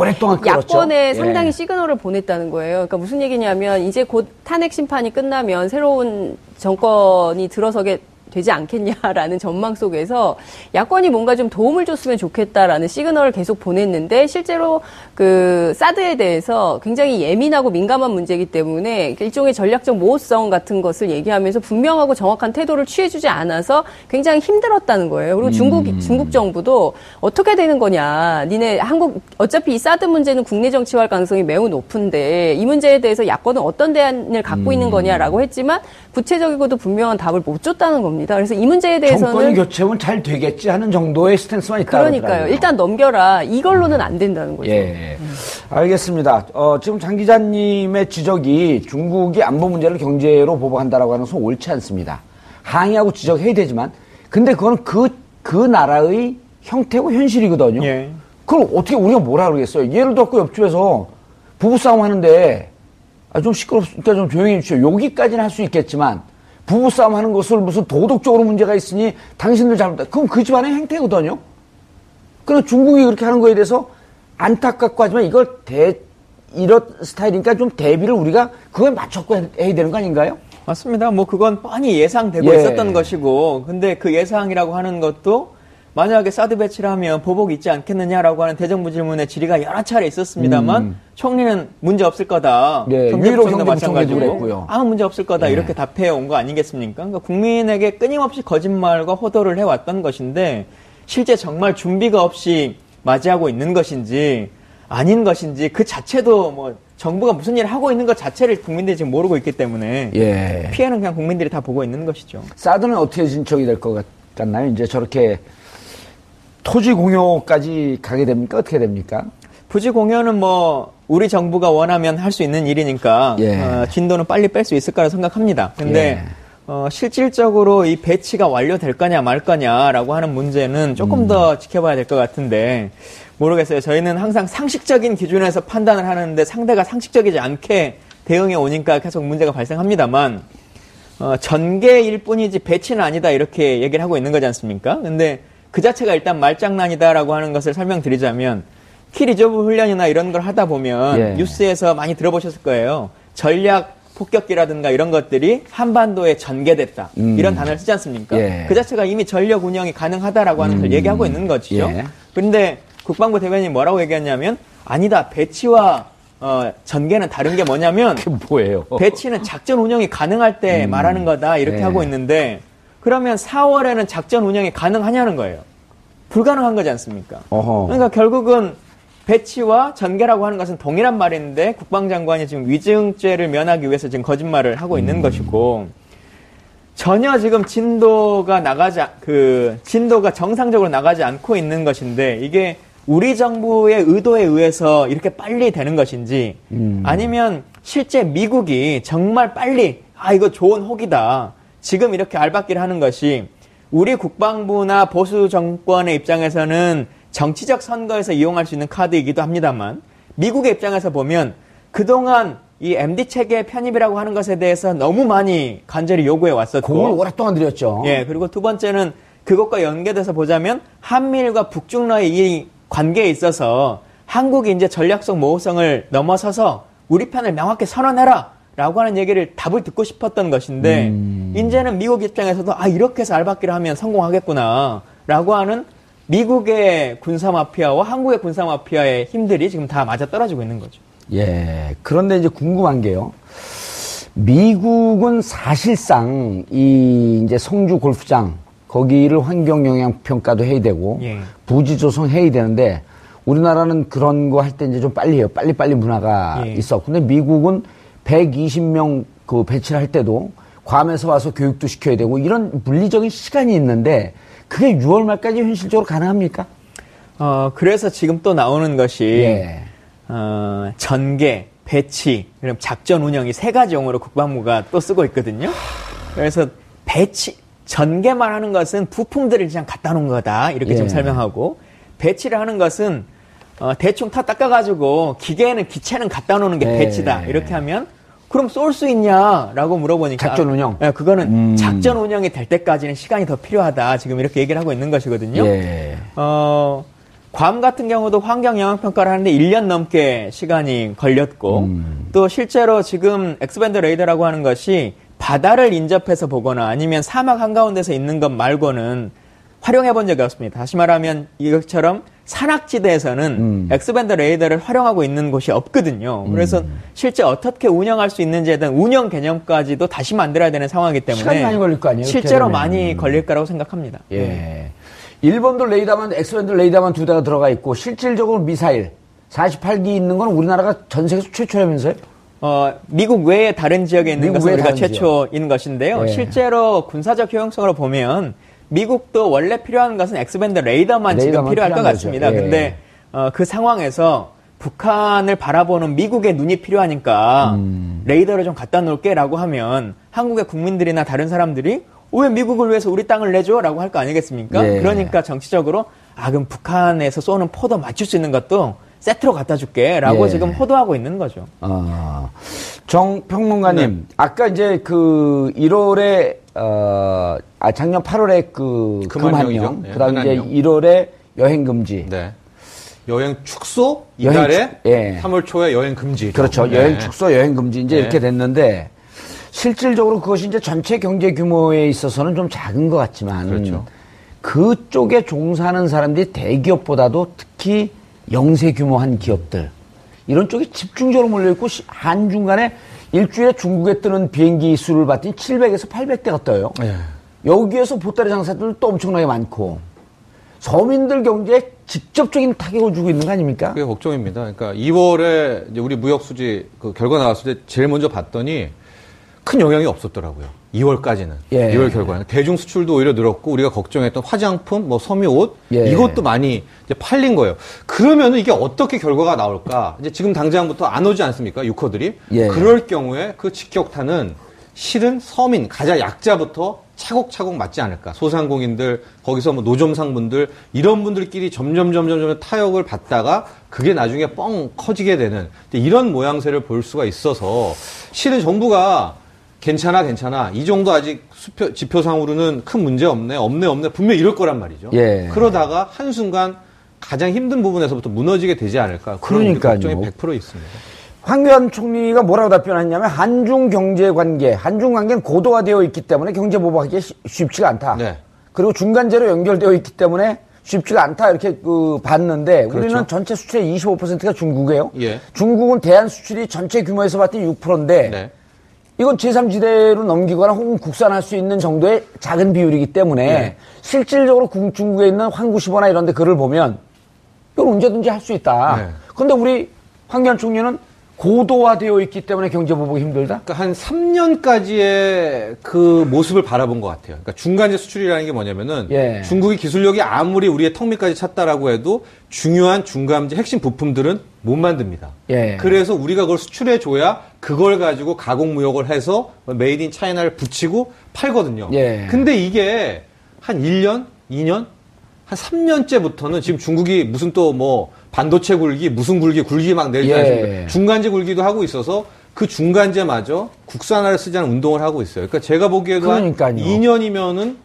야권에 예. 상당히 시그널을 보냈다는 거예요. 그러니까 무슨 얘기냐면 이제 곧 탄핵 심판이 끝나면 새로운 정권이 들어서게 되지 않겠냐라는 전망 속에서 야권이 뭔가 좀 도움을 줬으면 좋겠다라는 시그널을 계속 보냈는데 실제로 그 사드에 대해서 굉장히 예민하고 민감한 문제이기 때문에 일종의 전략적 모호성 같은 것을 얘기하면서 분명하고 정확한 태도를 취해주지 않아서 굉장히 힘들었다는 거예요. 그리고 중국 음. 중국 정부도 어떻게 되는 거냐? 니네 한국 어차피 이 사드 문제는 국내 정치화할 가능성이 매우 높은데 이 문제에 대해서 야권은 어떤 대안을 갖고 음. 있는 거냐라고 했지만 구체적이고도 분명한 답을 못 줬다는 겁니다. 그래서 이 문제에 대해서는 정권 교체면 잘 되겠지 하는 정도의 스탠스만 있다. 그러니까요. 일단 넘겨라. 이걸로는 안 된다는 거죠. 예. 음. 알겠습니다. 어, 지금 장 기자님의 지적이 중국이 안보 문제를 경제로 보복한다라고 하는 것은 옳지 않습니다. 항의하고 지적해야 되지만, 근데 그거는 그, 그 나라의 형태고 현실이거든요. 예. 그럼 어떻게 우리가 뭐라 그러겠어요? 예를 들어 그 옆집에서 부부싸움 하는데 아, 좀 시끄럽으니까 좀 조용히 해주세요. 여기까지는 할 수 있겠지만 부부싸움 하는 것을 무슨 도덕적으로 문제가 있으니 당신들 잘못다. 그럼 그 집안의 행태거든요. 그러나 중국이 그렇게 하는 거에 대해서 안타깝고 하지만 이걸 대, 이런 스타일이니까 좀 대비를 우리가 그거에 맞춰고 해야 되는 거 아닌가요? 맞습니다. 뭐 그건 뻔히 예상되고 예. 있었던 것이고, 근데 그 예상이라고 하는 것도 만약에 사드 배치를 하면 보복 있지 않겠느냐라고 하는 대정부 질문에 질의가 여러 차례 있었습니다만 음. 총리는 문제 없을 거다. 예, 유일로 마찬가지고 아무 문제 없을 거다 예. 이렇게 답해 온 거 아니겠습니까? 그러니까 국민에게 끊임없이 거짓말과 호도를 해왔던 것인데 실제 정말 준비가 없이 맞이하고 있는 것인지 아닌 것인지 그 자체도 뭐 정부가 무슨 일을 하고 있는 것 자체를 국민들이 지금 모르고 있기 때문에 예. 피해는 그냥 국민들이 다 보고 있는 것이죠. 사드는 어떻게 진척이 될 것 같나요? 이제 저렇게 토지 공여까지 가게 됩니까? 어떻게 됩니까? 부지 공여는 뭐 우리 정부가 원하면 할 수 있는 일이니까 예. 어, 진도는 빨리 뺄 수 있을 거라 생각합니다. 근데 예. 어, 실질적으로 이 배치가 완료될 거냐 말 거냐라고 하는 문제는 조금 음. 더 지켜봐야 될 것 같은데 모르겠어요. 저희는 항상 상식적인 기준에서 판단을 하는데 상대가 상식적이지 않게 대응해 오니까 계속 문제가 발생합니다만 어, 전개일 뿐이지 배치는 아니다 이렇게 얘기를 하고 있는 거지 않습니까? 근데 그 자체가 일단 말장난이다라고 하는 것을 설명드리자면 키 리졸브 훈련이나 이런 걸 하다 보면 예. 뉴스에서 많이 들어보셨을 거예요. 전략 폭격기라든가 이런 것들이 한반도에 전개됐다. 음. 이런 단어를 쓰지 않습니까? 예. 그 자체가 이미 전력 운영이 가능하다라고 하는 음. 걸 얘기하고 있는 것이죠. 예. 그런데 국방부 대변인이 뭐라고 얘기했냐면 아니다. 배치와 어, 전개는 다른 게 뭐냐면 그 뭐예요? 배치는 작전 운영이 가능할 때 음. 말하는 거다. 이렇게 예. 하고 있는데 그러면 4월에는 작전 운영이 가능하냐는 거예요. 불가능한 거지 않습니까? 어허. 그러니까 결국은 배치와 전개라고 하는 것은 동일한 말인데 국방장관이 지금 위증죄를 면하기 위해서 지금 거짓말을 하고 있는 음. 것이고 전혀 지금 진도가 나가지 그 진도가 정상적으로 나가지 않고 있는 것인데 이게 우리 정부의 의도에 의해서 이렇게 빨리 되는 것인지 음. 아니면 실제 미국이 정말 빨리 아 이거 좋은 혹이다 지금 이렇게 알박기를 하는 것이 우리 국방부나 보수 정권의 입장에서는 정치적 선거에서 이용할 수 있는 카드이기도 합니다만 미국의 입장에서 보면 그동안 이 MD 체계 편입이라고 하는 것에 대해서 너무 많이 간절히 요구해 왔었고 공을 오랫동안 들였죠. 예, 그리고 두 번째는 그것과 연계돼서 보자면 한미일과 북중러의 이 관계에 있어서 한국이 이제 전략적 모호성을 넘어서서 우리 편을 명확히 선언해라. 라고 하는 얘기를 답을 듣고 싶었던 것인데 음. 이제는 미국 입장에서도 아 이렇게 해서 알박기를 하면 성공하겠구나 라고 하는 미국의 군사 마피아와 한국의 군사 마피아의 힘들이 지금 다 맞아 떨어지고 있는 거죠. 예. 그런데 이제 궁금한 게요. 미국은 사실상 이 이제 성주 골프장 거기를 환경 영향 평가도 해야 되고 예. 부지 조성 해야 되는데 우리나라는 그런 거 할 때 이제 좀 빨리 해요. 빨리빨리 문화가 예. 있어. 근데 미국은 120명 그 배치를 할 때도 괌에서 와서 교육도 시켜야 되고 이런 물리적인 시간이 있는데 그게 6월 말까지 현실적으로 가능합니까? 어, 그래서 지금 또 나오는 것이 예. 어, 전개, 배치, 그럼 작전 운영이 세 가지 용어로 국방부가 또 쓰고 있거든요. 그래서 배치, 전개만 하는 것은 부품들을 그냥 갖다 놓은 거다. 이렇게 예. 좀 설명하고 배치를 하는 것은 어, 대충 터 닦아가지고 기계는 기체는 갖다 놓는 게 네. 배치다. 이렇게 하면 그럼 쏠 수 있냐라고 물어보니까 작전 운영. 네, 그거는 음. 작전 운영이 될 때까지는 시간이 더 필요하다. 지금 이렇게 얘기를 하고 있는 것이거든요. 예. 어, 괌 같은 경우도 환경 영향 평가를 하는데 1년 넘게 시간이 걸렸고 음. 또 실제로 지금 X-band 레이더라고 하는 것이 바다를 인접해서 보거나 아니면 사막 한가운데서 있는 것 말고는 활용해 본 적이 없습니다. 다시 말하면 이것처럼 산악지대에서는 음. X-band 레이더를 활용하고 있는 곳이 없거든요. 그래서 음. 실제 어떻게 운영할 수 있는지에 대한 운영 개념까지도 다시 만들어야 되는 상황이기 때문에 시간이 많이 걸릴 거 아니에요? 실제로 많이 음. 걸릴 거라고 생각합니다. 예. 네. 일본도 레이더만 X-band 레이더만 두 대가 들어가 있고 실질적으로 미사일 48기 있는 건 우리나라가 전 세계에서 최초라면서요? 어, 미국 외에 다른 지역에 있는 것은 우리가 최초인. 것인데요. 예. 실제로 군사적 효용성으로 보면 미국도 원래 필요한 것은 X-band 레이더만, 레이더만 지금 필요할 것 같습니다. 예. 근데 어, 그 상황에서 북한을 바라보는 미국의 눈이 필요하니까 음. 레이더를 좀 갖다 놓을게라고 하면 한국의 국민들이나 다른 사람들이 왜 미국을 위해서 우리 땅을 내줘라고 할 거 아니겠습니까? 예. 그러니까 정치적으로 아 그럼 북한에서 쏘는 포도 맞출 수 있는 것도 세트로 갖다 줄게라고 예. 지금 호도하고 있는 거죠. 아, 정 평론가님, 네. 아까 이제 그 1월에 어, 아 작년 8월에 그 금한령, 네, 그다음 에 이제 1월에 여행 금지. 네. 여행 축소 이달에 여행 축, 예. 3월 초에 여행 금지. 그렇죠. 네. 여행 축소 여행 금지 이제 네. 이렇게 됐는데 실질적으로 그것이 이제 전체 경제 규모에 있어서는 좀 작은 것 같지만 그렇죠. 그쪽에 종사하는 사람들이 대기업보다도 특히 영세 규모한 기업들 이런 쪽에 집중적으로 몰려있고 한중간에 일주일에 중국에 뜨는 비행기 수를 봤더니 700에서 800대가 떠요. 네. 여기에서 보따리 장사들도 엄청나게 많고 서민들 경제에 직접적인 타격을 주고 있는 거 아닙니까? 그게 걱정입니다. 그러니까 2월에 우리 무역 수지 그 결과 나왔을 때 제일 먼저 봤더니 큰 영향이 없었더라고요. 2월까지는. 예. 2월 결과는. 대중 수출도 오히려 늘었고 우리가 걱정했던 화장품, 뭐 섬유 옷 예. 이것도 많이 이제 팔린 거예요. 그러면은 이게 어떻게 결과가 나올까? 이제 지금 당장부터 안 오지 않습니까? 유커들이. 예. 그럴 경우에 그 직격탄은 실은 서민, 가장 약자부터 차곡차곡 맞지 않을까. 소상공인들, 거기서 뭐 노점상분들, 이런 분들끼리 점점, 점점, 점점 타격을 받다가 그게 나중에 뻥 커지게 되는 이런 모양새를 볼 수가 있어서 실은 정부가 괜찮아, 괜찮아. 이 정도 아직 수표, 지표상으로는 큰 문제 없네, 없네, 없네. 분명 이럴 거란 말이죠. 예. 그러다가 한순간 가장 힘든 부분에서부터 무너지게 되지 않을까. 그런 걱정이 100% 있습니다. 황교안 총리가 뭐라고 답변했냐면 한중 경제 관계, 한중 관계는 고도화되어 있기 때문에 경제 보복하기 쉽지가 않다. 네. 그리고 중간재로 연결되어 있기 때문에 쉽지가 않다 이렇게 그 봤는데 그렇죠. 우리는 전체 수출의 25%가 중국이에요. 예. 중국은 대한 수출이 전체 규모에서 봤더니 6%인데 네. 이건 제3지대로 넘기거나 혹은 국산화할 수 있는 정도의 작은 비율이기 때문에 네. 실질적으로 중국에 있는 환구시보나 이런 데 글을 보면 이건 언제든지 할 수 있다. 네. 그런데 우리 황교안 총리는 고도화되어 있기 때문에 경제 보복이 힘들다? 그러니까 한 3년까지의 그 모습을 바라본 것 같아요. 그러니까 중간재 수출이라는 게 뭐냐면은 예. 중국이 기술력이 아무리 우리의 턱 밑까지 찼다라고 해도 중요한 중간재 핵심 부품들은 못 만듭니다. 예. 그래서 우리가 그걸 수출해 줘야 그걸 가지고 가공 무역을 해서 made in China를 붙이고 팔거든요. 예. 근데 이게 한 1년, 2년, 한 3년째부터는 지금 중국이 무슨 또뭐 반도체 굴기, 무슨 굴기, 굴기 막 내지 예. 않습니까? 중간재 굴기도 하고 있어서 그 중간재마저 국산화를 쓰자는 운동을 하고 있어요. 그러니까 제가 보기에도 그러니까요. 한 2년이면은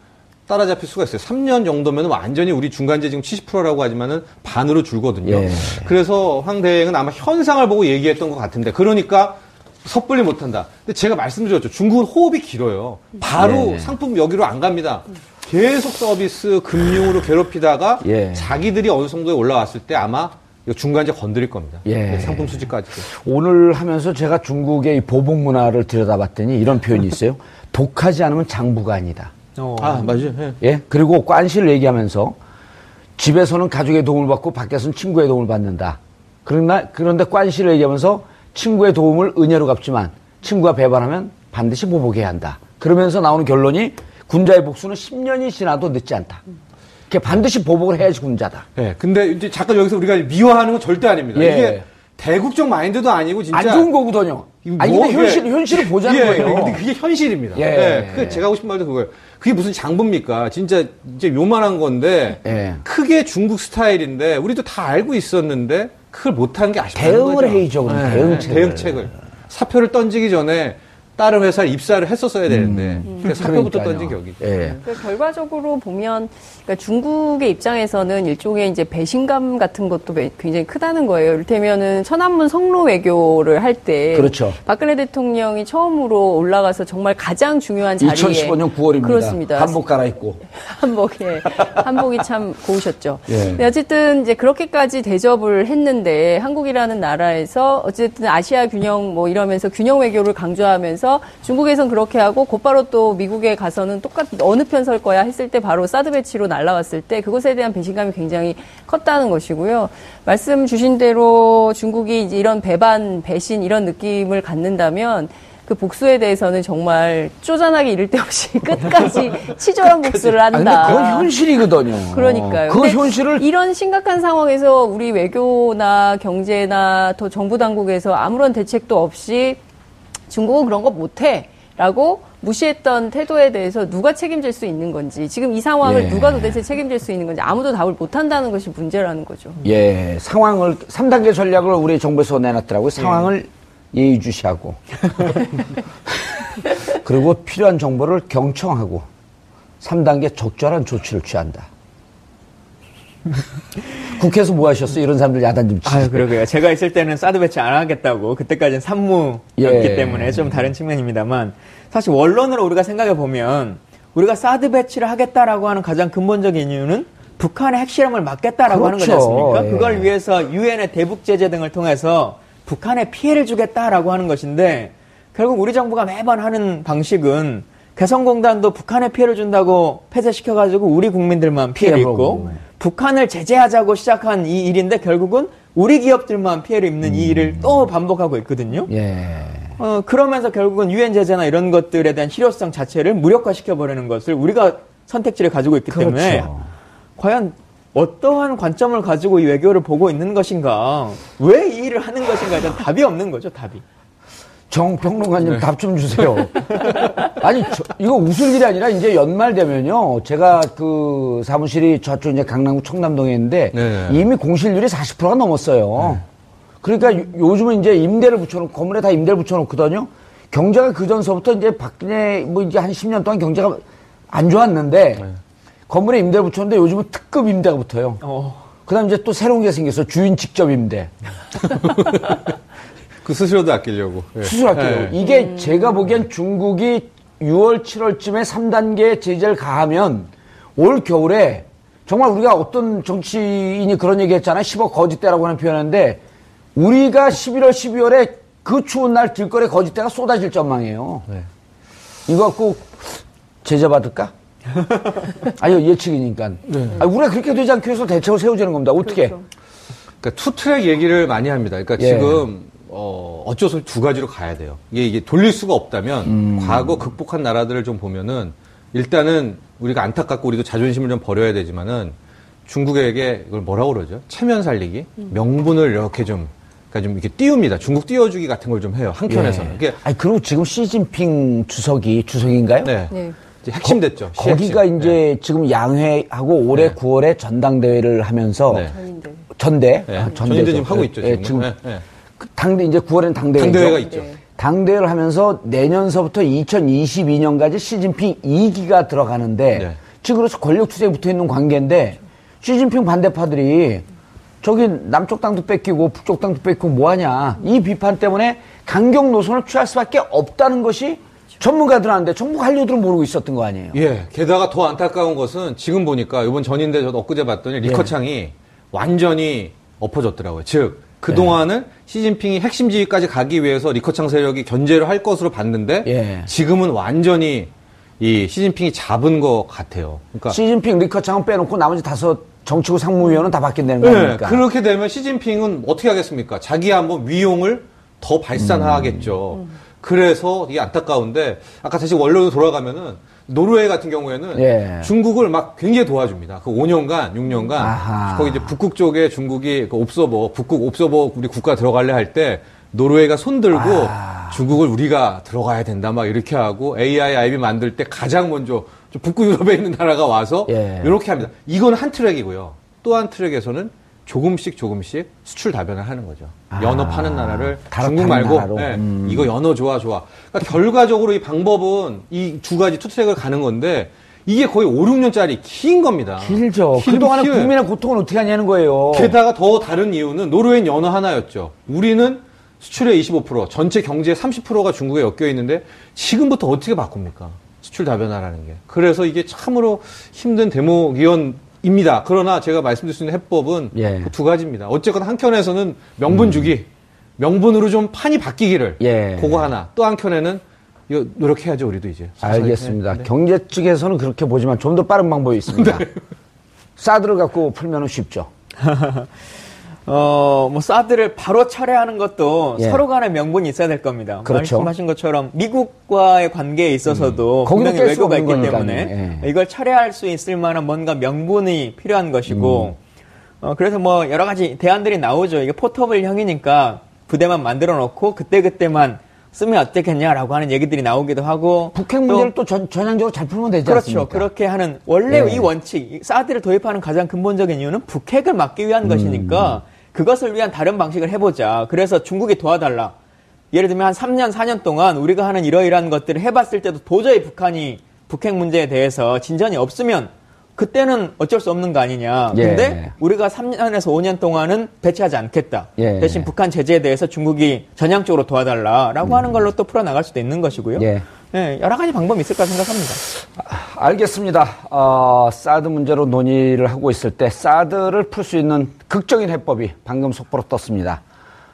따라잡힐 수가 있어요. 3년 정도면 완전히 우리 중간재 지금 70%라고 하지만은 반으로 줄거든요. 예. 그래서 황 대행은 아마 현상을 보고 얘기했던 것 같은데 그러니까 섣불리 못한다. 근데 제가 말씀드렸죠. 중국은 호흡이 길어요. 바로 예. 상품 여기로 안 갑니다. 계속 서비스 금융으로 괴롭히다가 예. 자기들이 어느 정도에 올라왔을 때 아마 중간재 건드릴 겁니다. 예. 네, 상품 수지까지. 오늘 하면서 제가 중국의 보복 문화를 들여다봤더니 이런 표현이 있어요. 독하지 않으면 장부가 아니다. 어. 아, 맞아요. 예. 예. 그리고 관시를 얘기하면서 집에서는 가족의 도움을 받고 밖에서는 친구의 도움을 받는다. 그러나, 그런데 관시를 얘기하면서 친구의 도움을 은혜로 갚지만 친구가 배반하면 반드시 보복해야 한다. 그러면서 나오는 결론이 군자의 복수는 10년이 지나도 늦지 않다. 그게 반드시 보복을 해야지 군자다. 예. 근데 이제 잠깐 여기서 우리가 미워하는 건 절대 아닙니다. 예. 이게 대국적 마인드도 아니고 진짜 안 좋은 거거든요. 아니 뭐, 근데 현실 예. 현실을 보자는 예. 거예요. 근데 그게 현실입니다. 예. 예. 그 제가 하고 싶은 말도 그거예요. 그게 무슨 장부입니까? 진짜 이제 요만한 건데 예. 크게 중국 스타일인데 우리도 다 알고 있었는데 그걸 못하는 게 아쉽다는 대응을 거죠. 해야죠. 예. 대응책을. 대응책을 사표를 던지기 전에 다른 회사에 입사를 했었어야 되는데 음. 그 사표부터 던진 격이죠. 예. 그 결과적으로 보면 그러니까 중국의 입장에서는 일종의 이제 배신감 같은 것도 굉장히 크다는 거예요. 이를테면은 천안문 성로 외교를 할 때 그렇죠. 박근혜 대통령이 처음으로 올라가서 정말 가장 중요한 자리에 2015년 9월입니다. 그렇습니다. 한복 갈아입고 한복에 한복이 참 고우셨죠. 예. 어쨌든 이제 그렇게까지 대접을 했는데 한국이라는 나라에서 어쨌든 아시아 균형 뭐 이러면서 균형 외교를 강조하면서 해서 중국에선 그렇게 하고 곧바로 또 미국에 가서는 똑같 어느 편 설 거야 했을 때 바로 사드 배치로 날라왔을 때 그것에 대한 배신감이 굉장히 컸다는 것이고요. 말씀 주신 대로 중국이 이제 이런 배반, 배신 이런 느낌을 갖는다면 그 복수에 대해서는 정말 쪼잔하게 이를 데 없이 끝까지 치졸한 복수를 한다. 아니, 그건 현실이거든요. 그러니까요. 그 현실을 이런 심각한 상황에서 우리 외교나 경제나 또 정부 당국에서 아무런 대책도 없이 중국은 그런 거 못해. 라고 무시했던 태도에 대해서 누가 책임질 수 있는 건지 지금 이 상황을 예. 누가 도대체 책임질 수 있는 건지 아무도 답을 못 한다는 것이 문제라는 거죠. 예, 상황을 3단계 전략을 우리 정부에서 내놨더라고요. 상황을 예. 예의주시하고 그리고 필요한 정보를 경청하고 3단계 적절한 조치를 취한다. 국회에서 뭐 하셨어요? 이런 사람들 야단 좀 치세요. 아유, 그러게요. 제가 있을 때는 사드 배치 안 하겠다고 그때까지는 산무였기 예. 때문에 좀 다른 측면입니다만 사실 원론으로 우리가 생각해 보면 우리가 사드 배치를 하겠다라고 하는 가장 근본적인 이유는 북한의 핵실험을 막겠다라고 그렇죠. 하는 거지 않습니까? 예. 그걸 위해서 유엔의 대북 제재 등을 통해서 북한에 피해를 주겠다라고 하는 것인데 결국 우리 정부가 매번 하는 방식은 개성공단도 북한에 피해를 준다고 폐쇄시켜가지고 우리 국민들만 피해를 입고 북한을 제재하자고 시작한 이 일인데 결국은 우리 기업들만 피해를 입는 음. 이 일을 또 반복하고 있거든요. 예. 어, 그러면서 결국은 유엔 제재나 이런 것들에 대한 실효성 자체를 무력화시켜 버리는 것을 우리가 선택지를 가지고 있기 그렇죠. 때문에 과연 어떠한 관점을 가지고 이 외교를 보고 있는 것인가? 왜 이 일을 하는 것인가? 일단 답이 없는 거죠, 답이. 정평론가님 네. 답좀 주세요. 아니, 저, 이거 웃을 일이 아니라 이제 연말 되면요. 제가 그 사무실이 저쪽 이제 강남구 청담동에 있는데 네. 이미 공실률이 40%가 넘었어요. 네. 그러니까 요 즘은 이제 임대를 붙여놓고 건물에 다 임대를 붙여놓거든요. 경제가 그 전서부터 이제 박근혜 뭐 이제 한 10년 동안 경제가 안 좋았는데 네. 건물에 임대를 붙였는데 요즘은 특급 임대가 붙어요. 어. 그 다음 이제 또 새로운 게 생겼어. 주인 직접 임대. 그 수수료도 아끼려고. 예. 수수료 아끼려고. 예. 이게 음. 제가 보기엔 중국이 6월, 7월쯤에 3단계 제재를 가하면 올 겨울에 정말 우리가 어떤 정치인이 그런 얘기 했잖아요. 10억 거짓대라고 하는 표현인데 우리가 11월, 12월에 그 추운 날 들거래 거짓대가 쏟아질 전망이에요. 네. 이거 갖고 제재 받을까? 아니요, 예측이니까. 네. 아니, 우리가 그렇게 되지 않기 위해서 대책을 세우자는 겁니다. 어떻게? 그렇죠. 그러니까 투트랙 얘기를 많이 합니다. 그러니까 예. 지금 어, 어쩔 수 없이 두 가지로 가야 돼요. 이게, 이게 돌릴 수가 없다면 음. 과거 극복한 나라들을 좀 보면은 일단은 우리가 안타깝고 우리도 자존심을 좀 버려야 되지만은 중국에게 이걸 뭐라고 그러죠? 체면 살리기? 음. 명분을 이렇게 좀 그러니까 좀 이렇게 띄웁니다. 중국 띄워주기 같은 걸 좀 해요. 한켠에서는. 예. 아니 그리고 지금 시진핑 주석이 주석인가요? 네. 네. 이제 핵심 됐죠. 거, 기가 이제 네. 지금 양회하고 올해 네. 9월에 전당대회를 하면서 네. 전대 네. 아, 전대 지금 하고 있죠. 지금. 지금 네. 네. 그 당대 이제 9월에는 당대회 당대회가 있죠. 당대회를 하면서 내년서부터 2022년까지 시진핑 2기가 들어가는데 지금으로서 권력 투쟁에 붙어 있는 관계인데 시진핑 반대파들이 저기 남쪽 땅도 뺏기고 북쪽 땅도 뺏기고 뭐하냐 이 비판 때문에 강경 노선을 취할 수밖에 없다는 것이 전문가들한테 전부 관료들은 모르고 있었던 거 아니에요. 예. 게다가 더 안타까운 것은 지금 보니까 이번 전인대 저도 엊그제 봤더니 예. 리커창이 예. 완전히 엎어졌더라고요. 즉 그동안은 예. 시진핑이 핵심 지위까지 가기 위해서 리커창 세력이 견제를 할 것으로 봤는데 예. 지금은 완전히 이 시진핑이 잡은 것 같아요. 그러니까 시진핑 리커창은 빼놓고 나머지 다섯 정치부 상무위원은 다 바뀐다는 거니까. 네, 그렇게 되면 시진핑은 어떻게 하겠습니까? 자기 한번 위용을 더 발산하겠죠. 음. 그래서 이게 안타까운데 아까 다시 원로로 돌아가면은 노르웨이 같은 경우에는 예. 중국을 막 굉장히 도와줍니다. 그 5년간, 6년간 아하. 거기 이제 북극 쪽에 중국이 그 옵서버, 북극 옵서버 우리 국가 들어갈래 할 때 노르웨이가 손들고 아. 중국을 우리가 들어가야 된다 막 이렇게 하고 AI, IB 만들 때 가장 먼저 북극 유럽에 있는 나라가 와서 예. 이렇게 합니다. 이건 한 트랙이고요. 또 한 트랙에서는 조금씩 조금씩 수출 다변을 하는 거죠. 아, 연어 파는 나라를 중국 말고 네, 음. 이거 연어 좋아 좋아. 그러니까 결과적으로 이 방법은 이 두 가지 투트랙을 가는 건데 이게 거의 5, 6년짜리 긴 겁니다. 길죠. 그동안은 길. 국민의 고통을 어떻게 하냐는 거예요. 게다가 더 다른 이유는 노르웨이는 연어 하나였죠. 우리는 수출의 25%, 전체 경제의 30%가 중국에 엮여 있는데 지금부터 어떻게 바꿉니까? 수출 다변화라는 게. 그래서 이게 참으로 힘든 대목이었 입니다. 그러나 제가 말씀드릴 수 있는 해법은 예. 그두 가지입니다. 어쨌거나 한켠에서는 명분 음. 주기, 명분으로 좀 판이 바뀌기를 예. 그거 하나. 또 한켠에는 이거 노력해야죠, 우리도 이제. 알겠습니다. 네. 경제 측에서는 그렇게 보지만 좀 더 빠른 방법이 있습니다. 네. 사드를 갖고 풀면 쉽죠. 어, 뭐, 사드를 바로 철회하는 것도 예. 서로 간의 명분이 있어야 될 겁니다. 그렇죠. 말씀하신 것처럼 미국과의 관계에 있어서도 음. 분명히 외교가 있기 거니까요. 때문에 예. 이걸 철회할 수 있을 만한 뭔가 명분이 필요한 것이고, 음. 어, 그래서 뭐 여러 가지 대안들이 나오죠. 이게 포터블 형이니까 부대만 만들어 놓고 그때그때만 쓰면 어떻겠냐라고 하는 얘기들이 나오기도 하고 북핵 문제를 또, 또 전, 전향적으로 잘 풀면 되지 그렇죠. 않습니까? 그렇게 하는 원래 네. 이 원칙 사드를 도입하는 가장 근본적인 이유는 북핵을 막기 위한 음. 것이니까 그것을 위한 다른 방식을 해보자. 그래서 중국이 도와달라. 예를 들면 한 3년, 4년 동안 우리가 하는 이러이러한 것들을 해봤을 때도 도저히 북한이 북핵 문제에 대해서 진전이 없으면 그때는 어쩔 수 없는 거 아니냐. 예. 근데 우리가 3년에서 5년 동안은 배치하지 않겠다. 예. 대신 북한 제재에 대해서 중국이 전향적으로 도와달라라고 음. 하는 걸로 또 풀어나갈 수도 있는 것이고요. 예. 네, 여러 가지 방법이 있을까 생각합니다. 아, 알겠습니다. 어, 사드 문제로 논의를 하고 있을 때 사드를 풀 수 있는 극적인 해법이 방금 속보로 떴습니다.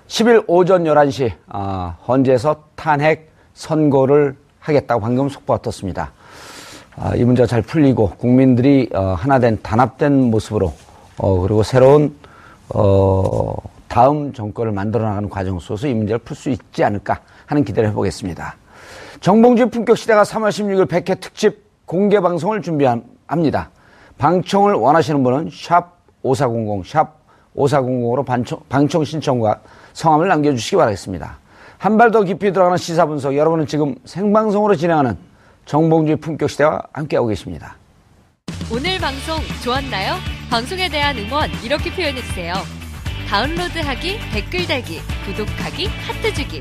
10일 오전 11시 어, 헌재에서 탄핵 선고를 하겠다고 방금 속보가 떴습니다. 아, 이 문제가 잘 풀리고 국민들이 어, 하나된 단합된 모습으로 어, 그리고 새로운 어, 다음 정권을 만들어 나가는 과정 속에서 이 문제를 풀 수 있지 않을까 하는 기대를 해보겠습니다. 정봉주 품격 시대가 3월 16일 100회 특집 공개 방송을 준비합니다. 방청을 원하시는 분은 샵 5400, 샵 5400으로 방청, 방청 신청과 성함을 남겨주시기 바라겠습니다. 한 발 더 깊이 들어가는 시사 분석, 여러분은 지금 생방송으로 진행하는 정봉주의 품격 시대와 함께하고 계십니다. 오늘 방송 좋았나요? 방송에 대한 응원 이렇게 표현해주세요. 다운로드하기, 댓글 달기, 구독하기, 하트 주기.